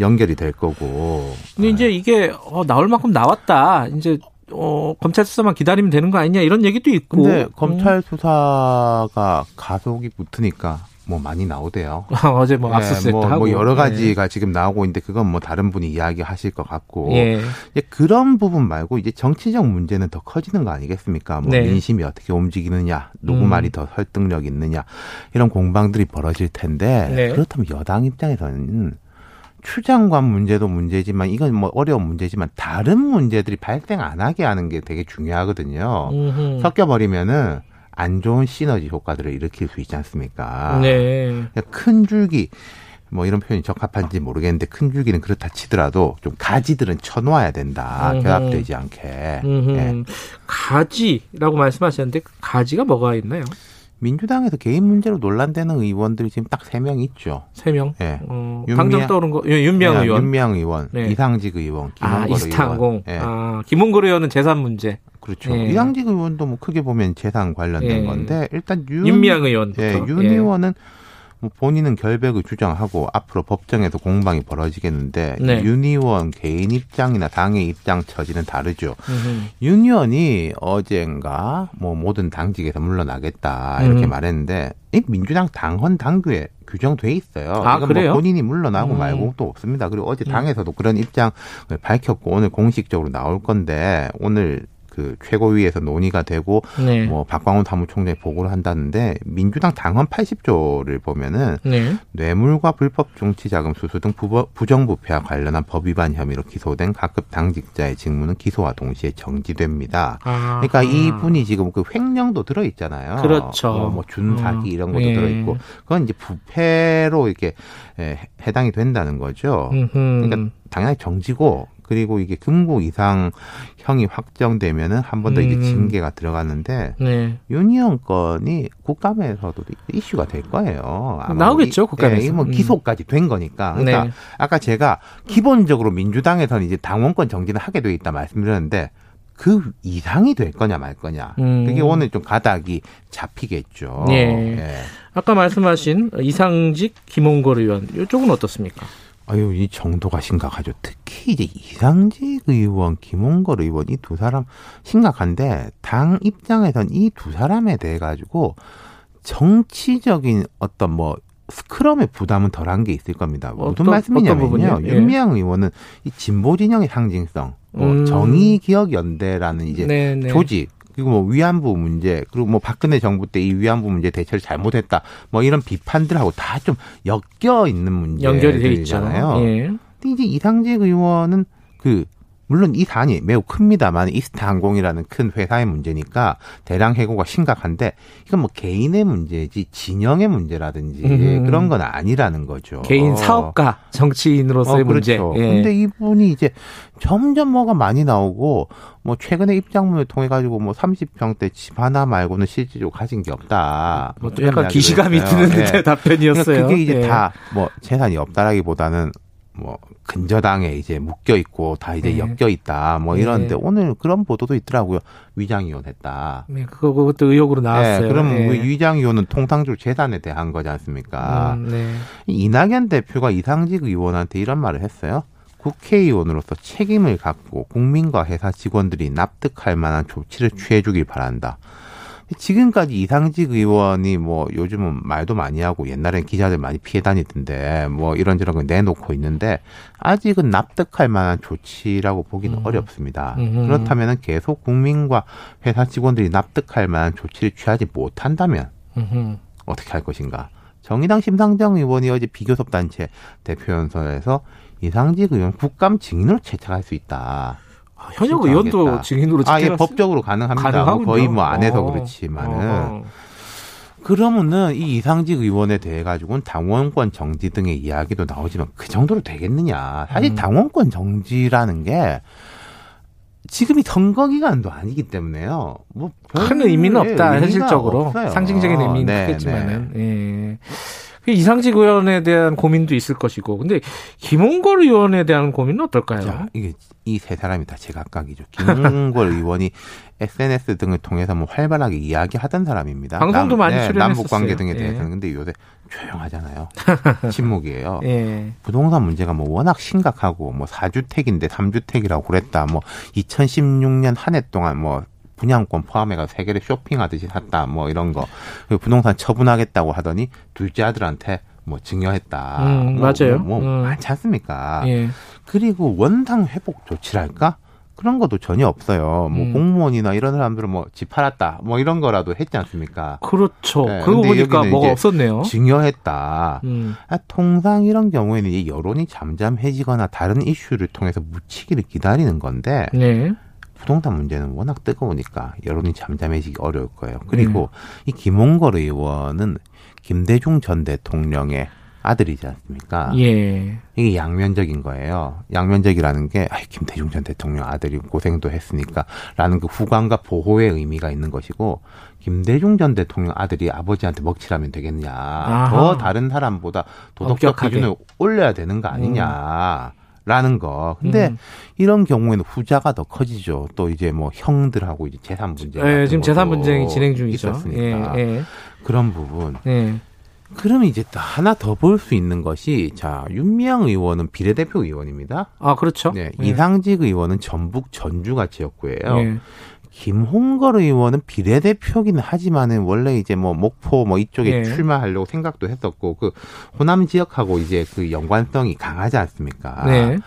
연결이 될 거고. 근데 네. 이제 이게 어, 나올 만큼 나왔다. 이제 어, 검찰 수사만 기다리면 되는 거 아니냐 이런 얘기도 있고. 근데 검찰 수사가 가속이 붙으니까 뭐 많이 나오대요. (laughs) 어제 뭐 압수수색 예, 뭐, 하고 뭐 여러 가지가 예. 지금 나오고 있는데 그건 뭐 다른 분이 이야기하실 것 같고 예. 그런 부분 말고 이제 정치적 문제는 더 커지는 거 아니겠습니까? 뭐 네. 민심이 어떻게 움직이느냐, 누구 음. 말이 더 설득력 있느냐 이런 공방들이 벌어질 텐데 네. 그렇다면 여당 입장에서는 추장관 문제도 문제지만 이건 뭐 어려운 문제지만 다른 문제들이 발생 안 하게 하는 게 되게 중요하거든요. 음흠. 섞여버리면은 안 좋은 시너지 효과들을 일으킬 수 있지 않습니까? 네. 큰 줄기 뭐 이런 표현이 적합한지 모르겠는데 큰 줄기는 그렇다 치더라도 좀 가지들은 쳐놓아야 된다. 음흠. 결합되지 않게. 네. 가지라고 말씀하셨는데 그 가지가 뭐가 있나요? 민주당에서 개인 문제로 논란되는 의원들이 지금 딱 세 명 있죠. 세 명? 예. 어, 당장 떠오른 거, 윤미향 네, 의원. 윤미향 의원, 네. 이상직 의원, 김홍걸 아, 이스타항공. 의원. 예. 아, 김홍걸 의원은 재산 문제. 그렇죠. 예. 이상직 의원도 뭐 크게 보면 재산 관련된 예. 건데 일단 윤, 윤미향 의원. 예, 윤 의원은 뭐 본인은 결백을 주장하고 앞으로 법정에서 공방이 벌어지겠는데 네. 윤 의원 개인 입장이나 당의 입장 처지는 다르죠. 음흠. 윤 의원이 어젠가 뭐 모든 당직에서 물러나겠다 이렇게 음. 말했는데 이 민주당 당헌 당규에 규정돼 있어요. 아, 뭐 그래요? 뭐 본인이 물러나고 음. 말고 또 없습니다. 그리고 어제 음. 당에서도 그런 입장을 밝혔고 오늘 공식적으로 나올 건데 오늘 그 최고위에서 논의가 되고 네. 뭐 박광훈 사무총장이 보고를 한다는데 민주당 당헌 80조를 보면은 네. 뇌물과 불법 정치 자금 수수 등 부정부패와 관련한 법 위반 혐의로 기소된 각급 당직자의 직무는 기소와 동시에 정지됩니다. 아. 그러니까 이분이 지금 그 횡령도 들어 있잖아요. 그렇죠. 뭐, 뭐 준사기 음. 이런 것도 네. 들어 있고 그건 이제 부패로 이렇게 해당이 된다는 거죠. 음흠. 그러니까 당연히 정지고 그리고 이게 금고 이상 형이 확정되면은 한 번 더 이제 음. 징계가 들어가는데 네. 유니언 건이 국감에서도 이슈가 될 거예요. 나오겠죠 국감에서. 예, 뭐 음. 기소까지 된 거니까. 그러니까 네. 아까 제가 기본적으로 민주당에서는 이제 당원권 정지는 하게 돼 있다 말씀드렸는데 그 이상이 될 거냐 말 거냐. 음. 그게 오늘 좀 가닥이 잡히겠죠. 네. 예. 아까 말씀하신 이상직 김홍걸 의원 이쪽은 어떻습니까? 아유, 이 정도가 심각하죠. 특히 이제 이상직 의원, 김홍걸 의원 이 두 사람 심각한데 당 입장에선 이 두 사람에 대해 가지고 정치적인 어떤 뭐 스크럼의 부담은 덜한 게 있을 겁니다. 무슨 말씀이냐면요. 예. 윤미향 의원은 이 진보 진영의 상징성, 뭐 음. 정의 기억 연대라는 이제 네네. 네. 조직 그리고 뭐 위안부 문제 그리고 뭐 박근혜 정부 때 이 위안부 문제 대처를 잘못했다 뭐 이런 비판들하고 다 좀 엮여 있는 문제 연결이 돼 있잖아요. 예. 근데 이제 이상직 의원은 그 물론 이 사안이 매우 큽니다만 이스타 항공이라는 큰 회사의 문제니까 대량 해고가 심각한데 이건 뭐 개인의 문제지 진영의 문제라든지 음. 그런 건 아니라는 거죠. 개인 사업가 정치인으로서의 어, 그렇죠. 문제. 예. 근데 이분이 이제 점점 뭐가 많이 나오고 뭐 최근에 입장문을 통해 가지고 뭐 30평대 집 하나 말고는 실질적으로 가진 게 없다. 뭐 또 약간 기시감이 드는 예. (laughs) 답변이었어요. 그러니까 그게 이제 예. 다뭐 재산이 없다라기보다는 뭐 근저당에 이제 묶여 있고 다 이제 네. 엮여 있다 뭐 이런데 네. 오늘 그런 보도도 있더라고요 위장 이혼했다. 네, 그거 그것도 의혹으로 나왔어요. 네, 그럼 네. 위장 이혼은 통상적으로 재산에 대한 거지 않습니까? 음, 네. 이낙연 대표가 이상직 의원한테 이런 말을 했어요. 국회의원으로서 책임을 갖고 국민과 회사 직원들이 납득할 만한 조치를 취해주길 바란다. 지금까지 이상직 의원이 뭐 요즘은 말도 많이 하고 옛날엔 기자들 많이 피해 다니던데 뭐 이런저런 걸 내놓고 있는데 아직은 납득할 만한 조치라고 보기는 음. 어렵습니다. 음. 그렇다면 계속 국민과 회사 직원들이 납득할 만한 조치를 취하지 못한다면 음. 어떻게 할 것인가? 정의당 심상정 의원이 어제 비교섭 단체 대표 연설에서 이상직 의원 국감 증인으로 채택할 수 있다. 아, 현역 의원도 증인으로 아, 예, 법적으로 가능합니다. 뭐 거의 뭐 안 해서 어. 그렇지만은. 어. 그러면은 이 이상직 의원에 대해 가지고는 당원권 정지 등의 이야기도 나오지만 그 정도로 되겠느냐. 사실 음. 당원권 정지라는 게 지금이 선거 기간도 아니기 때문에요. 뭐큰 의미는 없다 현실적으로 없어요. 상징적인 의미는 네, 크겠지만은. 네. 예. 그 이상직 의원에 대한 고민도 있을 것이고, 근데 김홍걸 의원에 대한 고민은 어떨까요? 자, 이게 이 세 사람이 다 제각각이죠. 김홍걸 (laughs) 의원이 SNS 등을 통해서 뭐 활발하게 이야기하던 사람입니다. 방송도 남, 많이 네. 남북 관계 등에 예. 대해서는. 예. 근데 요새 조용하잖아요. (laughs) 침묵이에요. 예. 부동산 문제가 뭐 워낙 심각하고 뭐 4주택인데 3주택이라고 그랬다. 뭐 2016년 한 해 동안 뭐 분양권 포함해가 세 개를 쇼핑하듯이 샀다 뭐 이런 거 부동산 처분하겠다고 하더니 둘째 아들한테 뭐 증여했다. 음, 뭐, 맞아요. 뭐, 뭐 음. 많지 않습니까? 예. 그리고 원상 회복 조치랄까? 그런 것도 전혀 없어요. 뭐 음. 공무원이나 이런 사람들은 뭐 집 팔았다, 뭐 이런 거라도 했지 않습니까? 그렇죠. 네, 그러고 보니까 뭐가 없었네요. 증여했다. 음. 아, 통상 이런 경우에는 이 여론이 잠잠해지거나 다른 이슈를 통해서 묻히기를 기다리는 건데 네. 부동산 문제는 워낙 뜨거우니까 여론이 잠잠해지기 어려울 거예요. 그리고 네. 이 김홍걸 의원은 김대중 전 대통령의 아들이지 않습니까? 예. 이게 양면적인 거예요. 양면적이라는 게 아, 김대중 전 대통령 아들이 고생도 했으니까라는 그 후광과 보호의 의미가 있는 것이고 김대중 전 대통령 아들이 아버지한테 먹칠하면 되겠냐? 아하. 더 다른 사람보다 도덕적. 기준을 올려야 되는 거 아니냐? 음. 라는 거. 근데 음. 이런 경우에는 후자가 더 커지죠. 또 이제 뭐 형들하고 이제 재산 분쟁. 네, 지금 재산 분쟁이 진행 중이죠. 있었으니까. 예, 예. 그런 부분. 예. 그러면 이제 또 하나 더 볼 수 있는 것이 자 윤미향 의원은 비례대표 의원입니다. 아 그렇죠. 네, 예. 이상직 의원은 전북 전주가 지역구예요. 예. 김홍걸 의원은 비례대표기는 하지만은 원래 이제 뭐 목포 뭐 이쪽에 예. 출마하려고 생각도 했었고 그 호남 지역하고 이제 그 연관성이 강하지 않습니까? 네.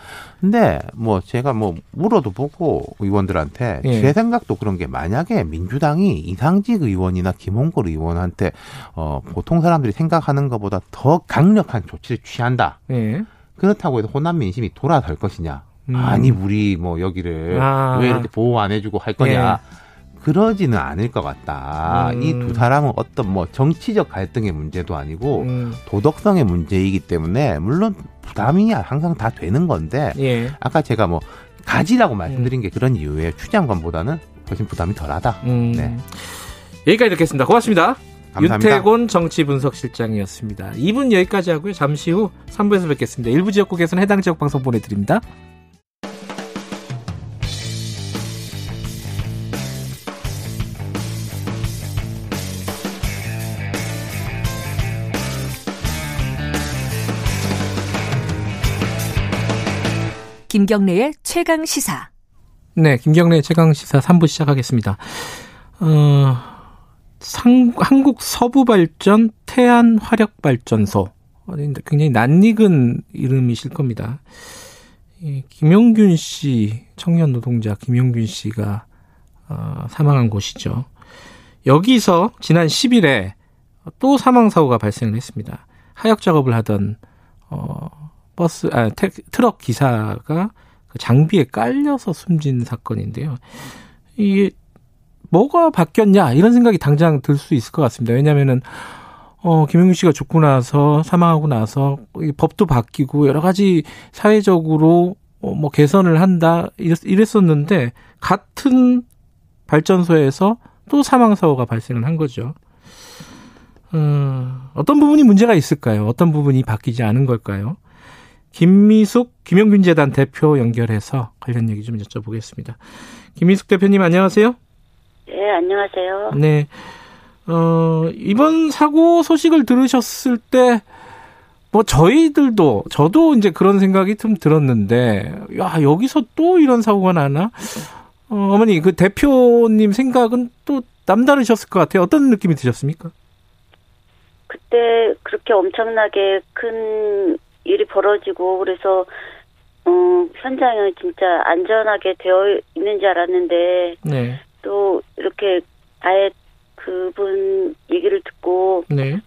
근데 뭐 제가 뭐 물어도 보고 의원들한테 예. 제 생각도 그런 게 만약에 민주당이 이상직 의원이나 김홍걸 의원한테 어 보통 사람들이 생각하는 것보다 더 강력한 조치를 취한다. 예. 그렇다고 해서 호남 민심이 돌아설 것이냐? 음. 아니 우리 뭐 여기를 아. 왜 이렇게 보호 안 해주고 할 거냐? 예. 그러지는 않을 것 같다. 음. 이두 사람은 어떤 뭐 정치적 갈등의 문제도 아니고 음. 도덕성의 문제이기 때문에 물론 부담이 항상 다 되는 건데 예. 아까 제가 뭐 가지라고 말씀드린 음. 게 그런 이유예요. 추장관보다는 훨씬 부담이 덜하다. 음. 네. 여기까지 듣겠습니다. 고맙습니다. 감사합니다. 윤태곤 정치분석실장이었습니다. 2분 여기까지 하고요. 잠시 후 3부에서 뵙겠습니다. 일부 지역국에서는 해당 지역 방송 보내드립니다. 김경래의 최강 시사. 네, 김경래의 최강 시사 3부 시작하겠습니다. 어, 상, 한국 서부 발전 태안 화력 발전소. 굉장히 낯익은 이름이실 겁니다. 이 김용균 씨, 청년 노동자 김용균 씨가 어, 사망한 곳이죠. 여기서 지난 10일에 또 사망 사고가 발생을 했습니다. 하역 작업을 하던 어, 버스 아 태, 트럭 기사가 그 장비에 깔려서 숨진 사건인데요. 이게 뭐가 바뀌었냐 이런 생각이 당장 들 수 있을 것 같습니다. 왜냐하면은 어 김영규 씨가 죽고 나서 사망하고 나서 이 법도 바뀌고 여러 가지 사회적으로 어 뭐 개선을 한다 이랬, 었는데 같은 발전소에서 또 사망 사고가 발생을 한 거죠. 어, 어떤 부분이 문제가 있을까요? 어떤 부분이 바뀌지 않은 걸까요? 김미숙 김영균재단 대표 연결해서 관련 얘기 좀 여쭤보겠습니다. 김미숙 대표님 안녕하세요. 네, 안녕하세요. 네. 어, 이번 사고 소식을 들으셨을 때, 뭐, 저희들도, 저도 이제 그런 생각이 좀 들었는데, 야, 여기서 또 이런 사고가 나나? 어, 어머니, 그 대표님 생각은 또 남다르셨을 것 같아요. 어떤 느낌이 드셨습니까? 그때 그렇게 엄청나게 큰 일이 벌어지고 그래서 어, 현장은 진짜 안전하게 되어 있는 줄 알았는데 네. 또 이렇게 아예 그분 얘기를 듣고 네.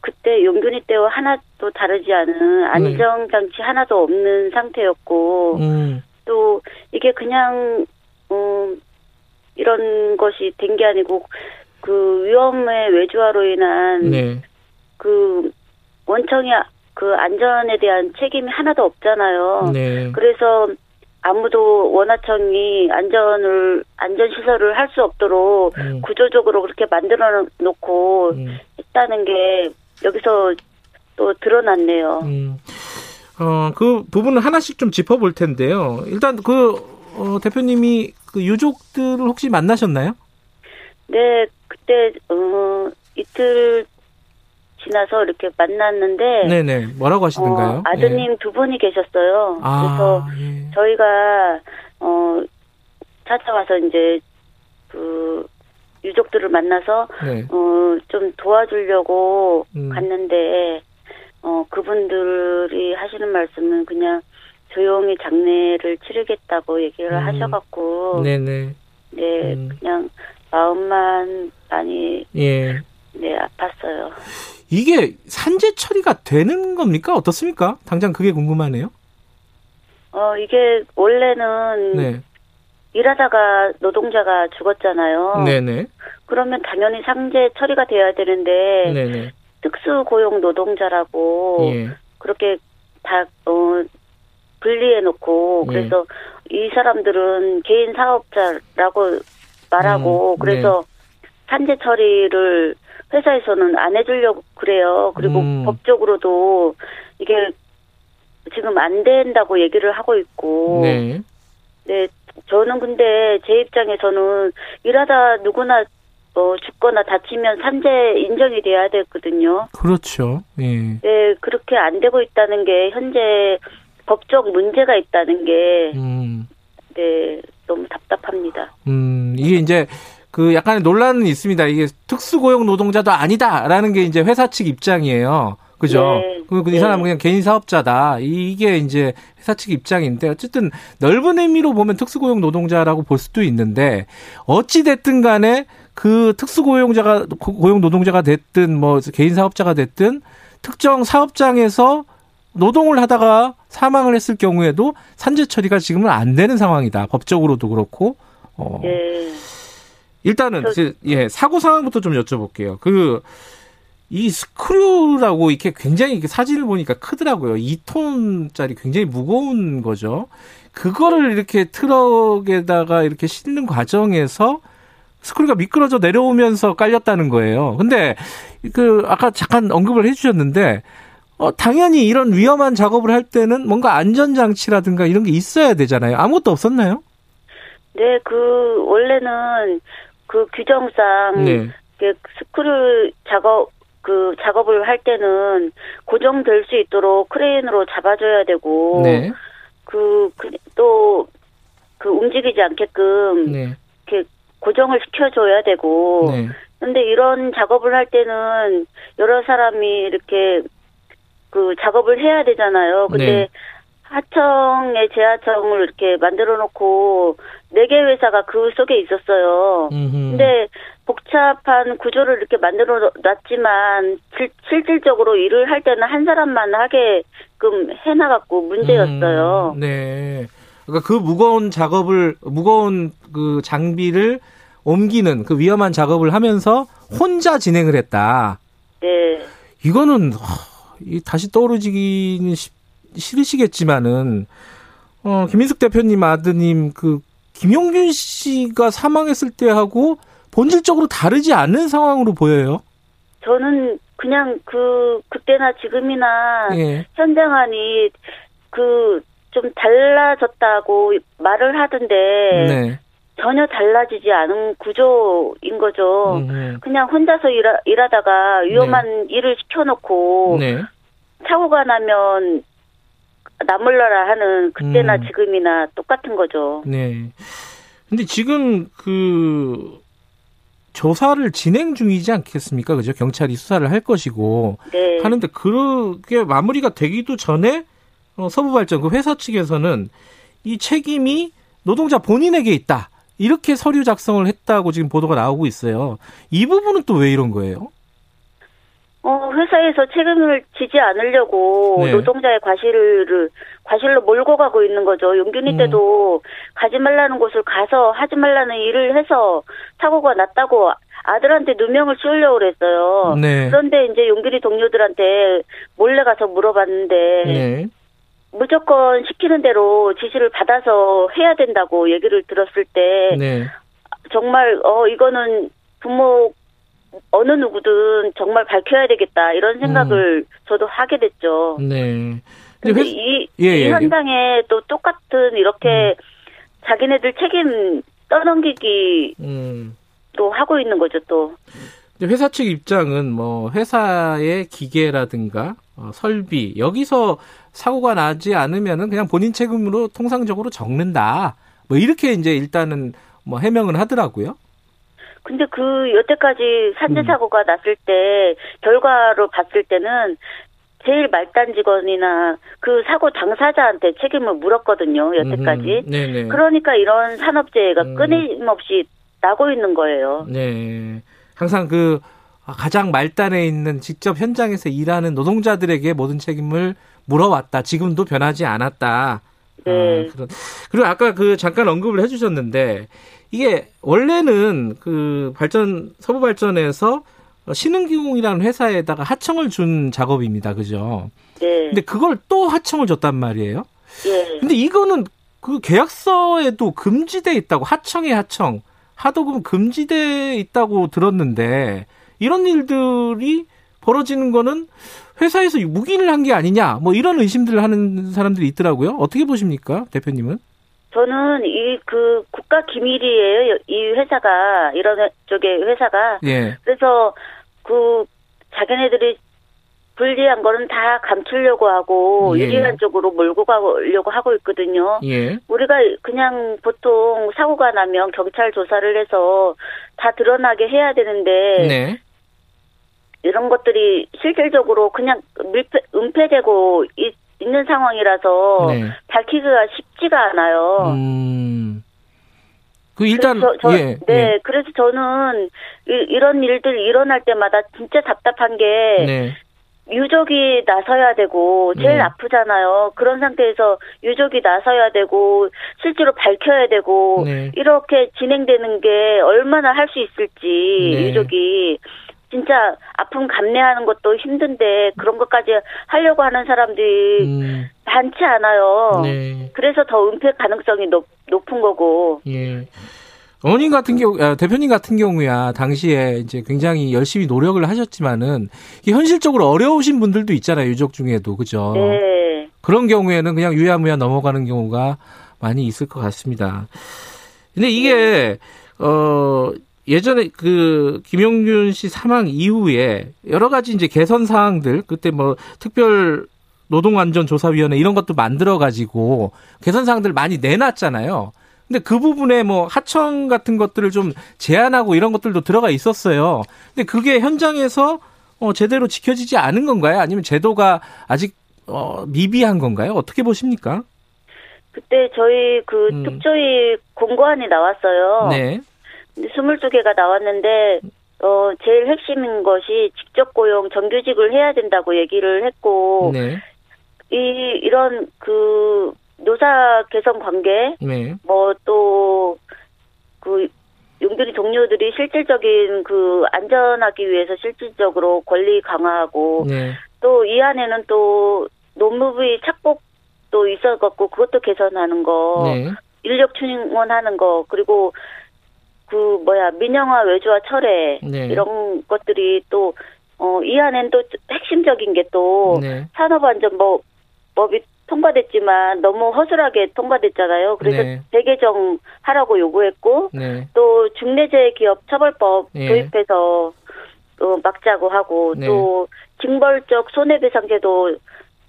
그때 용균이 때와 하나도 다르지 않은 네. 안정 장치 네. 하나도 없는 상태였고 음. 또 이게 그냥 어, 이런 것이 된 게 아니고 그 위험의 외주화로 인한 네. 그 원청이 그 안전에 대한 책임이 하나도 없잖아요. 네. 그래서 아무도 원하청이 안전을 안전 시설을 할 수 없도록 음. 구조적으로 그렇게 만들어 놓고 음. 했다는 게 여기서 또 드러났네요. 음. 어, 그 부분을 하나씩 좀 짚어볼 텐데요. 일단 그 어, 대표님이 그 유족들을 혹시 만나셨나요? 네, 그때 어, 이틀 지나서 이렇게 만났는데 네네 뭐라고 하시던가요? 어, 아드님 예. 두 분이 계셨어요. 아, 그래서 예. 저희가 어 찾아와서 이제 그 유족들을 만나서 네. 어좀 도와주려고 음. 갔는데 어 그분들이 하시는 말씀은 그냥 조용히 장례를 치르겠다고 얘기를 음. 하셔갖고 네네 네 음. 그냥 마음만 많이 예. 네 아팠어요. 이게 산재 처리가 되는 겁니까 어떻습니까? 당장 그게 궁금하네요. 어 이게 원래는 네. 일하다가 노동자가 죽었잖아요. 네네. 그러면 당연히 상재 처리가 돼야 되는데 네네. 특수 고용 노동자라고 예. 그렇게 다 어, 분리해 놓고 예. 그래서 이 사람들은 개인 사업자라고 말하고 음, 그래서 네. 산재 처리를 회사에서는 안 해주려고 그래요. 그리고 음. 법적으로도 이게 지금 안 된다고 얘기를 하고 있고. 네. 네, 저는 근데 제 입장에서는 일하다 누구나 어, 죽거나 다치면 산재 인정이 돼야 되거든요. 그렇죠. 예. 네, 그렇게 안 되고 있다는 게 현재 법적 문제가 있다는 게 음. 네, 너무 답답합니다. 음, 이게 이제 그 약간의 논란은 있습니다. 이게 특수고용 노동자도 아니다라는 게 이제 회사 측 입장이에요. 그죠? 네. 그, 이 네. 사람은 그냥 개인 사업자다. 이게 이제 회사 측 입장인데 어쨌든 넓은 의미로 보면 특수고용 노동자라고 볼 수도 있는데 어찌 됐든 간에 그 특수고용자가 고용 노동자가 됐든 뭐 개인 사업자가 됐든 특정 사업장에서 노동을 하다가 사망을 했을 경우에도 산재 처리가 지금은 안 되는 상황이다. 법적으로도 그렇고. 어. 네. 일단은 저... 예 사고 상황부터 좀 여쭤볼게요. 그 이 스크류라고 이렇게 굉장히 사진을 보니까 크더라고요. 2톤짜리 굉장히 무거운 거죠. 그거를 이렇게 트럭에다가 이렇게 싣는 과정에서 스크류가 미끄러져 내려오면서 깔렸다는 거예요. 근데 그 아까 잠깐 언급을 해주셨는데 어, 당연히 이런 위험한 작업을 할 때는 뭔가 안전장치라든가 이런 게 있어야 되잖아요. 아무것도 없었나요? 네, 그, 원래는 그 규정상 네. 그 스크류 작업, 그 작업을 할 때는 고정될 수 있도록 크레인으로 잡아줘야 되고, 네. 그, 그, 또, 그 움직이지 않게끔, 네. 이렇게 고정을 시켜줘야 되고, 네. 근데 이런 작업을 할 때는 여러 사람이 이렇게 그 작업을 해야 되잖아요. 근데 네. 하청의 재하청을 이렇게 만들어 놓고 네 개 회사가 그 속에 있었어요. 음흠. 근데 복잡한 구조를 이렇게 만들어 놨지만 실, 실질적으로 일을 할 때는 한 사람만 하게끔 해나갔고 문제였어요. 음, 네. 그러니까 그 무거운 작업을 무거운 그 장비를 옮기는 그 위험한 작업을 하면서 혼자 진행을 했다. 네. 이거는 다시 떠오르지기는 싫으시겠지만은 어, 김인숙 대표님 아드님 그 김용균 씨가 사망했을 때하고 본질적으로 다르지 않는 상황으로 보여요. 저는 그냥 그 그때나 지금이나 예. 현장안이 그 좀 달라졌다고 말을 하던데 네. 전혀 달라지지 않은 구조인 거죠. 음. 그냥 혼자서 일하, 일하다가 위험한 네. 일을 시켜놓고 네. 사고가 나면 나몰라라 하는 그때나 음. 지금이나 똑같은 거죠. 네. 근데 지금 그 조사를 진행 중이지 않겠습니까? 그죠? 경찰이 수사를 할 것이고 네. 하는데 그게 마무리가 되기도 전에 어, 서부발전 그 회사 측에서는 이 책임이 노동자 본인에게 있다. 이렇게 서류 작성을 했다고 지금 보도가 나오고 있어요. 이 부분은 또 왜 이런 거예요? 어, 회사에서 책임을 지지 않으려고 네. 노동자의 과실을 과실로 몰고 가고 있는 거죠. 용균이 음. 때도 가지 말라는 곳을 가서 하지 말라는 일을 해서 사고가 났다고 아들한테 누명을 씌우려고 그랬어요. 네. 그런데 이제 용균이 동료들한테 몰래 가서 물어봤는데 네. 무조건 시키는 대로 지시를 받아서 해야 된다고 얘기를 들었을 때 네. 정말 어 이거는 부모 어느 누구든 정말 밝혀야 되겠다 이런 생각을 음. 저도 하게 됐죠. 네. 근데 회... 이, 예, 이 예, 예. 현장에 또 똑같은 이렇게 음. 자기네들 책임 떠넘기기 음. 또 하고 있는 거죠 또. 회사 측 입장은 뭐 회사의 기계라든가 어, 설비 여기서 사고가 나지 않으면은 그냥 본인 책임으로 통상적으로 적는다. 뭐 이렇게 이제 일단은 뭐 해명을 하더라고요. 근데 그 여태까지 산재 음. 사고가 음. 났을 때 결과로 봤을 때는 제일 말단 직원이나 그 사고 당사자한테 책임을 물었거든요 여태까지. 음, 그러니까 이런 산업재해가 음. 끊임없이 나고 있는 거예요. 네. 항상 그 가장 말단에 있는 직접 현장에서 일하는 노동자들에게 모든 책임을 물어왔다. 지금도 변하지 않았다. 네. 아, 그리고 아까 그 잠깐 언급을 해주셨는데 이게 원래는 그 발전 서부 발전에서 신흥기공이라는 회사에다가 하청을 준 작업입니다. 그죠? 네. 근데 그걸 또 하청을 줬단 말이에요. 네. 근데 이거는 그 계약서에도 금지돼 있다고 하청의 하청 하도금 금지돼 있다고 들었는데 이런 일들이 벌어지는 거는 회사에서 무기를 한게 아니냐 뭐 이런 의심들을 하는 사람들이 있더라고요. 어떻게 보십니까, 대표님은? 저는 이 그 국가 기밀이에요. 이 회사가 이런 쪽의 회사가. 예. 그래서 그 자기네들이 불리한 거는 다 감추려고 하고 예. 유리한 쪽으로 몰고 가려고 하고 있거든요. 예. 우리가 그냥 보통 사고가 나면 경찰 조사를 해서 다 드러나게 해야 되는데 네. 이런 것들이 실질적으로 그냥 밀폐, 은폐되고 있, 는 상황이라서 네. 밝히기가 쉽지가 않아요. 음. 그 일단 저, 저, 예, 네 예. 그래서 저는 이, 런 일들 일어날 때마다 진짜 답답한 게 네. 유족이 나서야 되고 제일 네. 아프잖아요. 그런 상태에서 유족이 나서야 되고 실제로 밝혀야 되고 네. 이렇게 진행되는 게 얼마나 할 수 있을지 네. 유족이 진짜 아픔 감내하는 것도 힘든데 그런 것까지 하려고 하는 사람들이 음. 많지 않아요. 네. 그래서 더 은폐 가능성이 높, 높은 거고. 예. 어머님 같은 경우, 아, 대표님 같은 경우야, 당시에 이제 굉장히 열심히 노력을 하셨지만은, 현실적으로 어려우신 분들도 있잖아요, 유족 중에도. 그죠? 네. 그런 경우에는 그냥 유야무야 넘어가는 경우가 많이 있을 것 같습니다. 근데 이게, 어, 예전에 그 김용균 씨 사망 이후에 여러 가지 이제 개선 사항들 그때 뭐 특별 노동안전조사위원회 이런 것도 만들어 가지고 개선 사항들 많이 내놨잖아요. 근데 그 부분에 뭐 하청 같은 것들을 좀 제한하고 이런 것들도 들어가 있었어요. 근데 그게 현장에서 어 제대로 지켜지지 않은 건가요? 아니면 제도가 아직 어 미비한 건가요? 어떻게 보십니까? 그때 저희 그 음. 특조위 공고안이 나왔어요. 네. 22개가 나왔는데 어 제일 핵심인 것이 직접 고용 정규직을 해야 된다고 얘기를 했고 네. 이 이런 그 노사 개선 관계 네. 뭐또 그 용두리 동료들이 실질적인 그 안전하기 위해서 실질적으로 권리 강화하고 네. 또이 안에는 또 노무부의 착복도 있어갖고 그것도 개선하는 거 네. 인력 충원하는 거 그리고 그 뭐야 민영화 외주화 철회 네. 이런 것들이 또 어, 이 안엔 또 핵심적인 게또 네. 산업안전법이 통과됐지만 너무 허술하게 통과됐잖아요. 그래서 네. 재개정 하라고 요구했고 네. 또 중대재해 기업 처벌법 네. 도입해서 또 막자고 하고 네. 또 징벌적 손해배상제도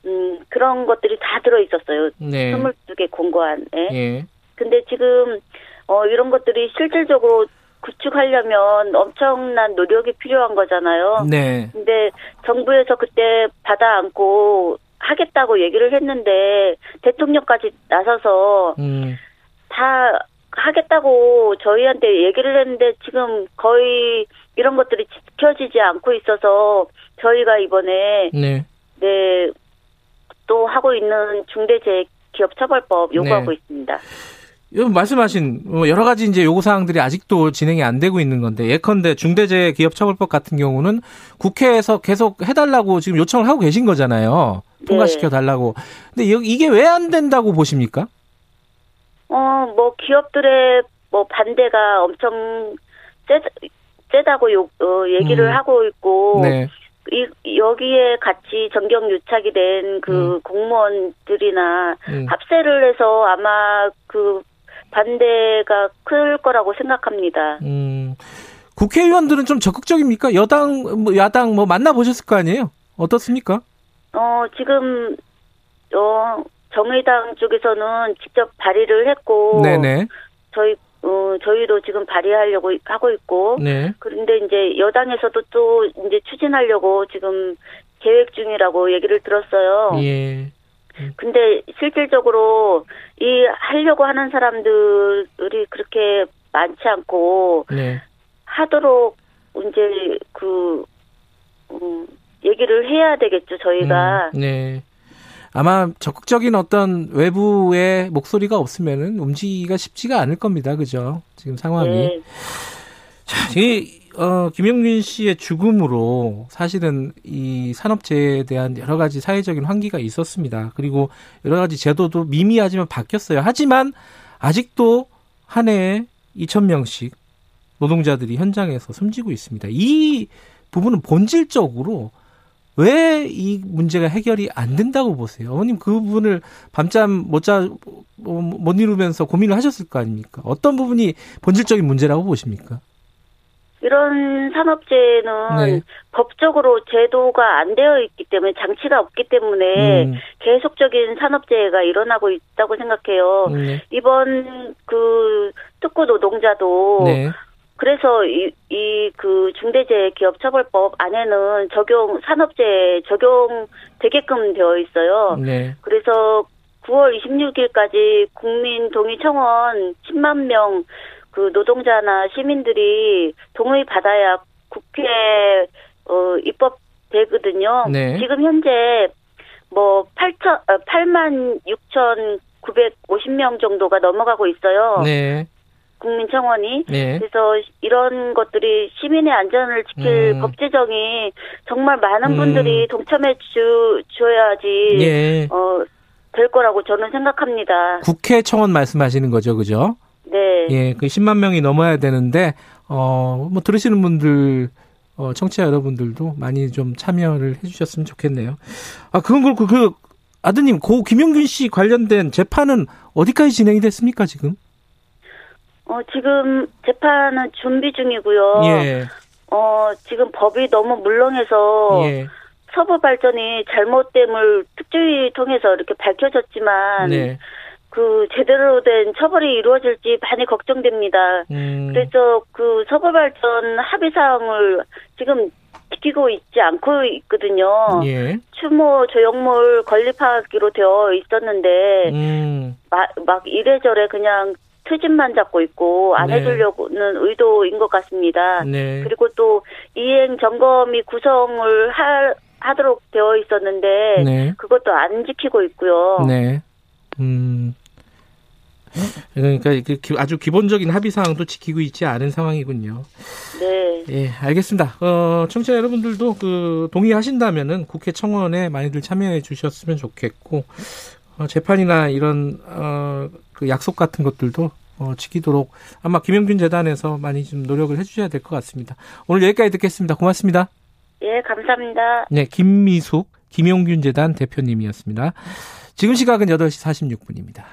음 그런 것들이 다 들어 있었어요. 네. 22개 공고안에. 예. 근데 지금 어, 이런 것들이 실질적으로 구축하려면 엄청난 노력이 필요한 거잖아요. 네. 근데 정부에서 그때 받아 안고 하겠다고 얘기를 했는데 대통령까지 나서서 음. 다 하겠다고 저희한테 얘기를 했는데 지금 거의 이런 것들이 지켜지지 않고 있어서 저희가 이번에 네, 네 또 하고 있는 중대재해기업처벌법 요구하고 네. 있습니다. 말씀하신 뭐 여러 가지 이제 요구 사항들이 아직도 진행이 안 되고 있는 건데 예컨대 중대재해기업처벌법 같은 경우는 국회에서 계속 해달라고 지금 요청을 하고 계신 거잖아요. 통과시켜 달라고. 근데 이게 왜 안 된다고 보십니까? 어, 뭐 기업들의 뭐 반대가 엄청 세, 세다고 요, 어, 얘기를 음. 하고 있고 네. 이, 여기에 같이 전경 유착이 된그 음. 공무원들이나 음. 합세를 해서 아마 그 반대가 클 거라고 생각합니다. 음, 국회의원들은 좀 적극적입니까? 여당, 뭐 야당 뭐 만나보셨을 거 아니에요? 어떻습니까? 어, 지금, 어, 정의당 쪽에서는 직접 발의를 했고, 네네. 저희, 어, 저희도 지금 발의하려고 하고 있고. 네. 그런데 이제 여당에서도 또 이제 추진하려고 지금 계획 중이라고 얘기를 들었어요. 예. 근데 실질적으로 이 하려고 하는 사람들이 그렇게 많지 않고 네. 하도록 이제 그 음, 얘기를 해야 되겠죠 저희가. 음, 네. 아마 적극적인 어떤 외부의 목소리가 없으면은 움직이기가 쉽지가 않을 겁니다. 그죠? 지금 상황이. 네. 자, 이, 어, 김영균 씨의 죽음으로 사실은 이 산업재해에 대한 여러 가지 사회적인 환기가 있었습니다. 그리고 여러 가지 제도도 미미하지만 바뀌었어요. 하지만 아직도 한 해에 2,000명씩 노동자들이 현장에서 숨지고 있습니다. 이 부분은 본질적으로 왜 이 문제가 해결이 안 된다고 보세요? 어머님 그 부분을 밤잠 못 자 못 이루면서 고민을 하셨을 거 아닙니까? 어떤 부분이 본질적인 문제라고 보십니까? 이런 산업재해는 네. 법적으로 제도가 안 되어 있기 때문에 장치가 없기 때문에 음. 계속적인 산업재해가 일어나고 있다고 생각해요. 네. 이번 그 특구 노동자도 네. 그래서 이, 이, 그 중대재해기업처벌법 안에는 적용, 산업재해 적용 되게끔 되어 있어요. 네. 그래서 9월 26일까지 국민 동의 청원 10만 명 그 노동자나 시민들이 동의 받아야 국회, 어, 입법 되거든요. 네. 지금 현재 뭐 8천, 8만 6천 950명 정도가 넘어가고 있어요. 네. 국민청원이 네. 그래서 이런 것들이 시민의 안전을 지킬 음. 법 제정이 정말 많은 음. 분들이 동참해 주 줘야지 네. 어될 거라고 저는 생각합니다. 국회 청원 말씀하시는 거죠, 그죠? 네. 예, 그 10만 명이 넘어야 되는데 어 뭐 들으시는 분들 어 청취자 여러분들도 많이 좀 참여를 해 주셨으면 좋겠네요. 아 그건 그렇고 그 아드님 고 김용균 씨 관련된 재판은 어디까지 진행이 됐습니까 지금? 어, 지금 재판은 준비 중이고요. 예. 어, 지금 법이 너무 물렁해서 예. 서부 발전이 잘못됨을 특조위 통해서 이렇게 밝혀졌지만 네. 그 제대로 된 처벌이 이루어질지 많이 걱정됩니다. 음. 그래서 그 서부 발전 합의 사항을 지금 지키고 있지 않고 있거든요. 예. 추모 조형물 건립하기로 되어 있었는데 음. 막, 막 이래저래 그냥 트집만 잡고 있고 안 네. 해주려고는 의도인 것 같습니다. 네. 그리고 또 이행 점검이 구성을 하, 하도록 되어 있었는데 네. 그것도 안 지키고 있고요. 네. 음. 그러니까 아주 기본적인 합의 사항도 지키고 있지 않은 상황이군요. 네. 예, 알겠습니다. 어, 청취자 여러분들도 그 동의하신다면은 국회 청원에 많이들 참여해 주셨으면 좋겠고 어, 재판이나 이런 어, 그 약속 같은 것들도 어, 지키도록 아마 김영균 재단에서 많이 좀 노력을 해주셔야 될 것 같습니다. 오늘 여기까지 듣겠습니다. 고맙습니다. 예, 감사합니다. 네, 김미숙 김용균 재단 대표님이었습니다. 지금 시각은 8시 46분입니다.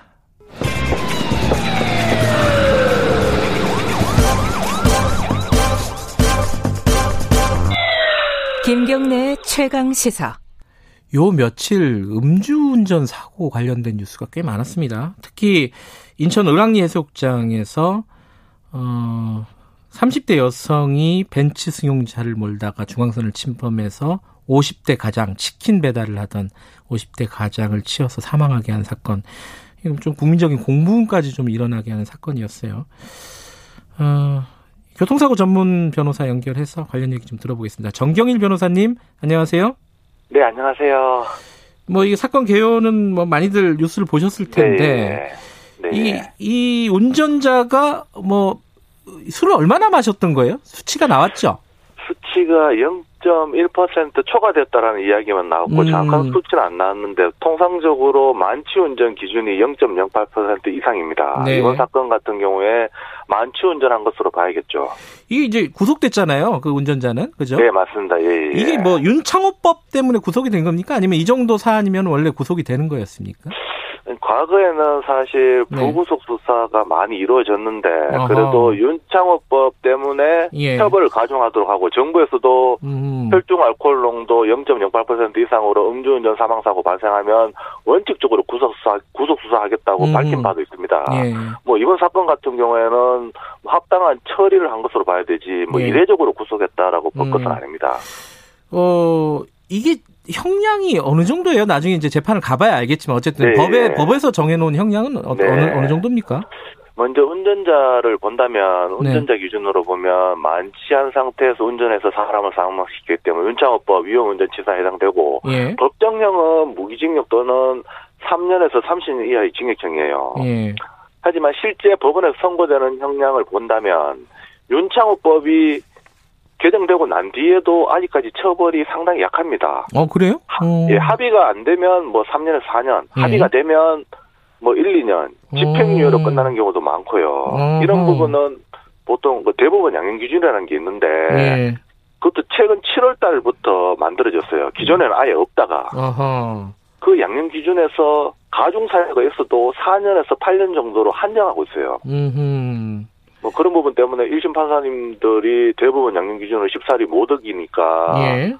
김경래 최강 시사. 요 며칠 음주운전 사고 관련된 뉴스가 꽤 많았습니다. 특히 인천 을왕리 해수욕장에서 어 30대 여성이 벤츠 승용차를 몰다가 중앙선을 침범해서 50대 가장 치킨 배달을 하던 50대 가장을 치어서 사망하게 한 사건. 이건 좀 국민적인 공분까지 좀 일어나게 하는 사건이었어요. 어, 교통사고 전문 변호사 연결해서 관련 얘기 좀 들어보겠습니다. 정경일 변호사님, 안녕하세요. 네, 안녕하세요. 뭐, 이 사건 개요는 뭐 많이들 뉴스를 보셨을 텐데, 네. 네. 이, 이 운전자가 뭐, 술을 얼마나 마셨던 거예요? 수치가 나왔죠? 수치가 0 0.1% 초과됐다라는 이야기만 나왔고 음. 정확한 수치는 안 나왔는데 통상적으로 만취 운전 기준이 0.08% 이상입니다. 네. 이번 사건 같은 경우에 만취 운전한 것으로 봐야겠죠. 이게 이제 구속됐잖아요. 그 운전자는 그죠? 네 맞습니다. 예, 예. 이게 뭐 윤창호법 때문에 구속이 된 겁니까? 아니면 이 정도 사안이면 원래 구속이 되는 거였습니까? 과거에는 사실 네. 불구속 수사가 많이 이루어졌는데 어허. 그래도 윤창호법 때문에 예. 처벌을 가중하도록 하고 정부에서도 음. 혈중 알코올 농도 0.08% 이상으로 음주운전 사망 사고 발생하면 원칙적으로 구속 수사 구속 수사하겠다고 음. 밝힌 바도 있습니다. 예. 뭐 이번 사건 같은 경우에는 합당한 처리를 한 것으로 봐야 되지 뭐 예. 이례적으로 구속했다라고 볼 음. 것은 아닙니다. 어 이게 형량이 어느 정도예요? 나중에 이제 재판을 가봐야 알겠지만 어쨌든 네. 법에 법에서 정해놓은 형량은 어, 네. 어느 어느 정도입니까? 먼저 운전자를 본다면 네. 운전자 네. 기준으로 보면 만취한 상태에서 운전해서 사람을 사망시키기 때문에 윤창호법 위험운전치사에 해당되고 예. 법정형은 무기징역 또는 3년에서 30년 이하의 징역형이에요. 예. 하지만 실제 법원에서 선고되는 형량을 본다면 윤창호법이 개정되고 난 뒤에도 아직까지 처벌이 상당히 약합니다. 어, 그래요? 어. 예, 합의가 안 되면 뭐 3년에서 4년, 예. 합의가 되면 뭐 1, 2년 집행유예로 어. 끝나는 경우도 많고요. 어. 이런 부분은 보통 그 대법원 양형 기준이라는 게 있는데 예. 그것도 최근 7월 달부터 만들어졌어요. 기존에는 아예 없다가 어허. 그 양형 기준에서 가중 사유가 있어도 4년에서 8년 정도로 한정하고 있어요. 음흠. 뭐 그런 부분 때문에 1심 판사님들이 대부분 양형 기준으로 14리 못 어기니까 예.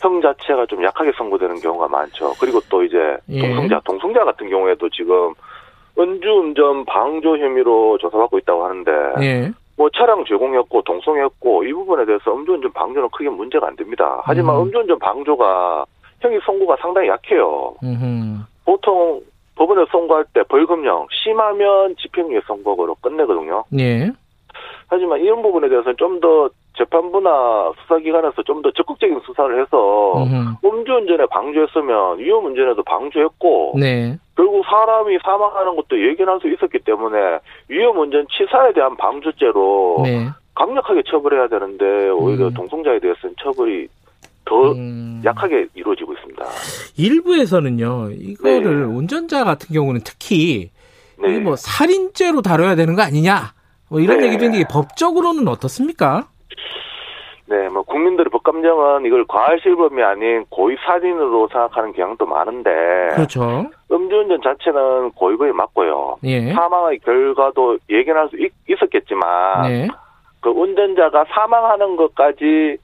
형 자체가 좀 약하게 선고되는 경우가 많죠. 그리고 또 이제 예. 동승자, 동승자 같은 경우에도 지금 은주운전 방조 혐의로 조사받고 있다고 하는데 예. 뭐 차량 제공했고 동승했고 이 부분에 대해서 음주운전 방조는 크게 문제가 안 됩니다. 하지만 음. 음주운전 방조가 형이 선고가 상당히 약해요. 음흠. 보통 법원에 선고할 때 벌금형 심하면 집행유예 선고로 끝내거든요. 예. 하지만 이런 부분에 대해서는 좀 더 재판부나 수사기관에서 좀 더 적극적인 수사를 해서 음주운전에 방조했으면 위험운전에도 방조했고 네. 결국 사람이 사망하는 것도 예견할 수 있었기 때문에 위험운전 치사에 대한 방조죄로 네. 강력하게 처벌해야 되는데 오히려 음. 동성자에 대해서는 처벌이 더 음. 약하게 이루어지고 있습니다. 일부에서는요, 이거를 네. 운전자 같은 경우는 특히 네. 뭐 살인죄로 다뤄야 되는 거 아니냐, 뭐 이런 네. 얘기도 있는데 법적으로는 어떻습니까? 네, 뭐 국민들의 법감정은 이걸 과실범이 아닌 고의 살인으로 생각하는 경향도 많은데, 그렇죠. 음주운전 자체는 고의범이 맞고요. 예. 사망의 결과도 예견할 수 있, 었겠지만 네. 그 운전자가 사망하는 것까지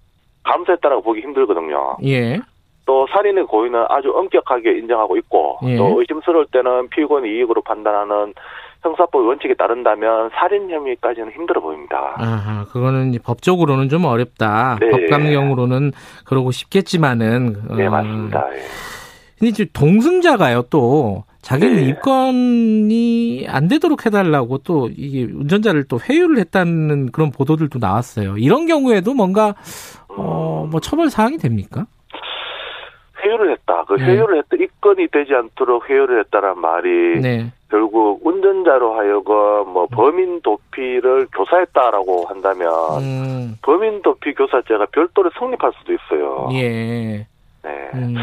감수했다라고 보기 힘들거든요. 예. 또 살인의 고의는 아주 엄격하게 인정하고 있고 예. 또 의심스러울 때는 피고인 이익으로 판단하는 형사법 원칙에 따른다면 살인 혐의까지는 힘들어 보입니다. 아, 그거는 법적으로는 좀 어렵다. 네. 법감경으로는 그러고 싶겠지만은. 네, 어. 맞습니다. 예. 근데 이제 동승자가요 또 자기는 네. 입건이 안 되도록 해달라고 또 이게 운전자를 또 회유를 했다는 그런 보도들도 나왔어요. 이런 경우에도 뭔가 어, 뭐 처벌 사항이 됩니까? 회유를 했다. 그 네. 회유를 했다. 입건이 되지 않도록 회유를 했다란 말이 네. 결국 운전자로 하여금 뭐 범인 도피를 교사했다라고 한다면 음. 범인 도피 교사죄가 별도로 성립할 수도 있어요. 예. 네. 음.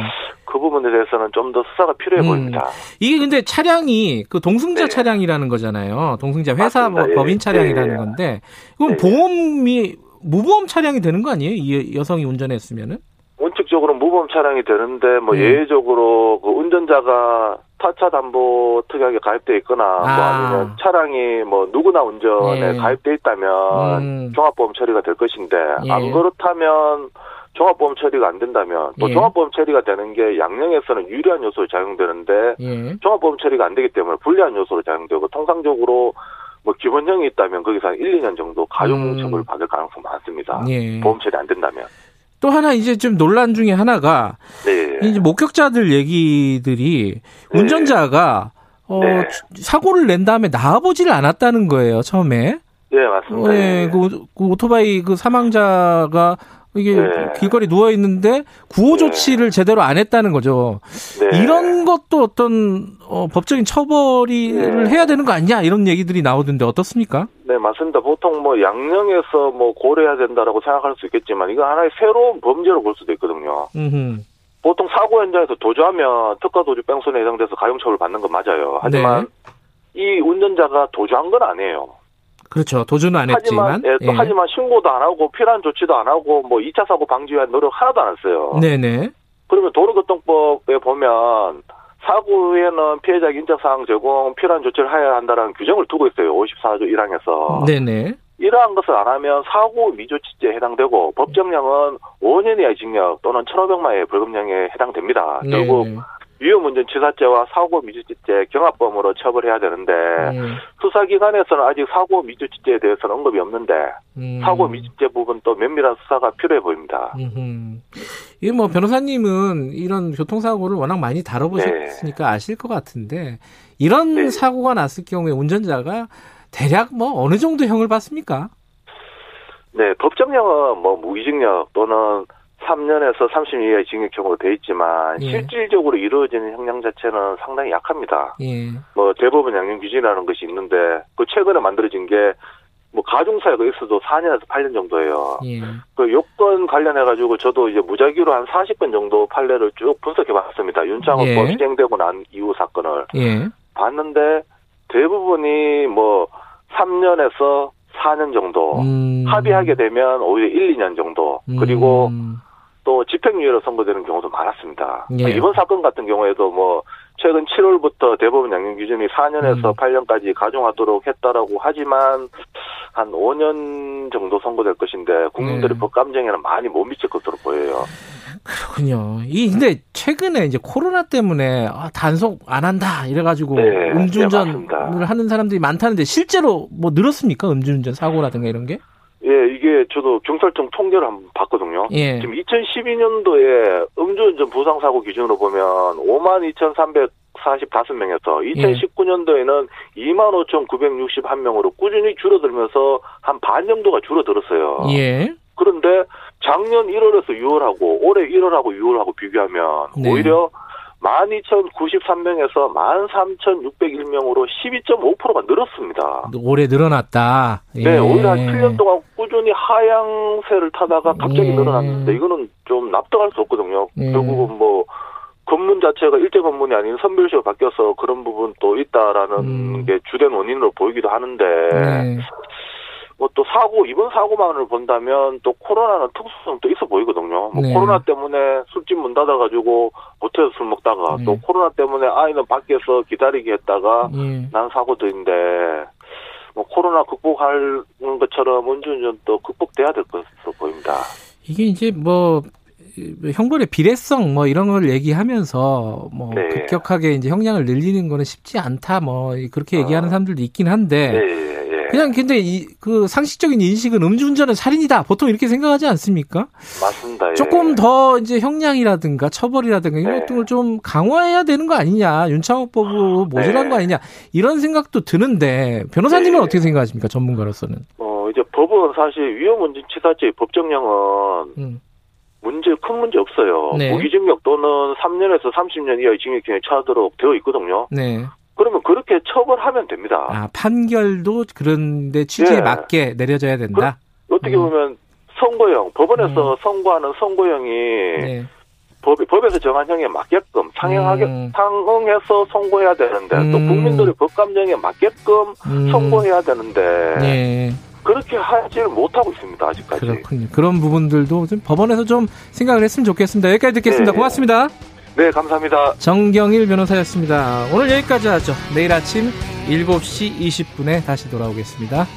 그 부분에 대해서는 좀 더 수사가 필요해 음. 보입니다. 이게 근데 차량이 그 동승자 네. 차량이라는 거잖아요. 동승자 회사 뭐 예. 법인 차량이라는 예. 건데 그럼 예. 보험이 무보험 차량이 되는 거 아니에요? 이 여성이 운전했으면은? 원칙적으로 무보험 차량이 되는데 뭐 네. 예외적으로 그 운전자가 타차 담보 특약에 가입돼 있거나 뭐 아. 뭐 아니면 차량이 뭐 누구나 운전에 네. 가입돼 있다면 음. 종합보험 처리가 될 것인데 예. 안 그렇다면 종합보험 처리가 안 된다면 또 예. 종합보험 처리가 되는 게 양형에서는 유리한 요소로 작용되는데 예. 종합보험 처리가 안 되기 때문에 불리한 요소로 작용되고 통상적으로 뭐 기본형이 있다면 거기서 한 1, 2년 정도 가중 처벌 음. 받을 가능성 많습니다. 예. 보험 처리 안 된다면. 또 하나 이제 좀 논란 중에 하나가 네. 이제 목격자들 얘기들이 네. 운전자가 어 네. 사고를 낸 다음에 나와보지를 않았다는 거예요 처음에. 네 맞습니다. 어, 예, 그, 그 오토바이 그 사망자가 이게 네. 길거리 누워 있는데 구호 네. 조치를 네. 제대로 안 했다는 거죠. 네. 이런 것도 어떤 어, 법적인 처벌을 네. 해야 되는 거 아니냐 이런 얘기들이 나오던데 어떻습니까? 네 맞습니다. 보통 뭐 양형에서 뭐 고려해야 된다라고 생각할 수 있겠지만 이거 하나의 새로운 범죄로 볼 수도 있거든요. 음흠. 보통 사고 현장에서 도주하면 특가 도주 뺑소니에 해당돼서 가중처벌 받는 건 맞아요. 하지만 네. 이 운전자가 도주한 건 아니에요. 그렇죠. 도주는 안 하지만, 했지만. 예, 또 예. 하지만 신고도 안 하고 필요한 조치도 안 하고 뭐 2차 사고 방지 위한 노력 하나도 안 했어요. 네네. 그러면 도로교통법에 보면 사고 후에는 피해자 인적사항 제공, 필요한 조치를 해야 한다는 규정을 두고 있어요. 54조 1항에서. 네네. 이러한 것을 안 하면 사고 미조치죄에 해당되고 법정형은 5년 이하의 징역 또는 1,500만 원의 벌금형에 해당됩니다. 네. 결국 위험운전 치사죄와 사고 미조치죄 경합범으로 처벌해야 되는데 음. 수사기관에서는 아직 사고 미조치죄에 대해서는 언급이 없는데 음. 사고 미조치죄 부분 또 면밀한 수사가 필요해 보입니다. 이게 뭐 변호사님은 이런 교통사고를 워낙 많이 다뤄보셨으니까 네. 아실 것 같은데 이런 네. 사고가 났을 경우에 운전자가 대략 뭐 어느 정도 형을 받습니까? 네, 법정형은 뭐 무기징역 또는 3년에서 30년 이하의 징역형으로 돼 있지만 예. 실질적으로 이루어지는 형량 자체는 상당히 약합니다. 예. 뭐 대법원 양형 기준이라는 것이 있는데 그 최근에 만들어진 게 뭐 가중사유가 있어도 4년에서 8년 정도예요. 예. 그 요건 관련해 가지고 저도 이제 무작위로 한 40건 정도 판례를 쭉 분석해 봤습니다. 윤창호법 예. 시행되고 난 이후 사건을 예. 봤는데 대부분이 뭐 3년에서 4년 정도 음. 합의하게 되면 오히려 1, 2년 정도 그리고 음. 또 집행유예로 선고되는 경우도 많았습니다. 예. 이번 사건 같은 경우에도 뭐 최근 7월부터 대법원 양형 기준이 4년에서 음. 8년까지 가중하도록 했다라고 하지만 한 5년 정도 선고될 것인데 국민들의 네. 법 감정에는 많이 못 미칠 것으로 보여요. 그렇군요. 이 근데 최근에 이제 코로나 때문에 아, 단속 안 한다 이래가지고 네, 음주운전을 네, 하는 사람들이 많다는데 실제로 뭐 늘었습니까? 음주운전 사고라든가 이런 게? 예, 이게 저도 경찰청 통계를 한번 봤거든요. 예. 지금 2012년도에 음주운전 부상사고 기준으로 보면 5만 2,345명에서 2019년도에는 예. 2만 5,961명으로 꾸준히 줄어들면서 한 반 정도가 줄어들었어요. 예. 그런데 작년 1월에서 6월하고 올해 1월하고 6월하고 비교하면 네. 오히려 12,093명에서 13,601명으로 12.5%가 늘었습니다. 올해 늘어났다. 네, 예. 네, 오히려 한 7년 동안 꾸준히 하향세를 타다가 갑자기 예. 늘어났는데 이거는 좀 납득할 수 없거든요. 예. 결국은 뭐 건문 자체가 일제 건문이 아닌 선별시로 바뀌어서 그런 부분도 있다라는 음. 게 주된 원인으로 보이기도 하는데 네. 뭐 또 사고 이번 사고만을 본다면 또 코로나는 특수성도 있어 보이거든요. 뭐 네. 코로나 때문에 술집 문 닫아가지고 호텔에서 술 먹다가 네. 또 코로나 때문에 아이는 밖에서 기다리게 했다가 네. 난 사고도 있는데 뭐 코로나 극복할 것처럼 음주운전도 극복돼야 될 것으로 보입니다. 이게 이제 뭐 형벌의 비례성 뭐 이런 걸 얘기하면서 뭐 네. 급격하게 이제 형량을 늘리는 거는 쉽지 않다 뭐 그렇게 얘기하는 어. 사람들도 있긴 한데 네. 그냥 근데 이 그 상식적인 인식은 음주운전은 살인이다. 보통 이렇게 생각하지 않습니까? 맞습니다. 예. 조금 더 이제 형량이라든가 처벌이라든가 이런 네. 것들을 좀 강화해야 되는 거 아니냐. 윤창호법으로 모자란 네. 거 아니냐. 이런 생각도 드는데 변호사님은 네. 어떻게 생각하십니까? 전문가로서는. 어 이제 법은 사실 위험운전치사죄 법정량은 음. 문제 큰 문제 없어요. 네. 무기징역 또는 3년에서 30년 이하의 징역형에 처하도록 되어 있거든요. 네. 그러면 그렇게 처벌하면 됩니다. 아, 판결도 그런데 취지에 네. 맞게 내려져야 된다? 그, 어떻게 음. 보면 선고형, 법원에서 음. 선고하는 선고형이 네. 법, 법에서 정한 형에 맞게끔 상응하게, 음. 상응해서 선고해야 되는데 또 음. 국민들의 법 감정에 맞게끔 음. 선고해야 되는데 네. 그렇게 하지를 못하고 있습니다, 아직까지. 그렇군요. 그런 부분들도 좀 법원에서 좀 생각을 했으면 좋겠습니다. 여기까지 듣겠습니다. 네. 고맙습니다. 네, 감사합니다. 정경일 변호사였습니다. 오늘 여기까지 하죠. 내일 아침 7시 20분에 다시 돌아오겠습니다.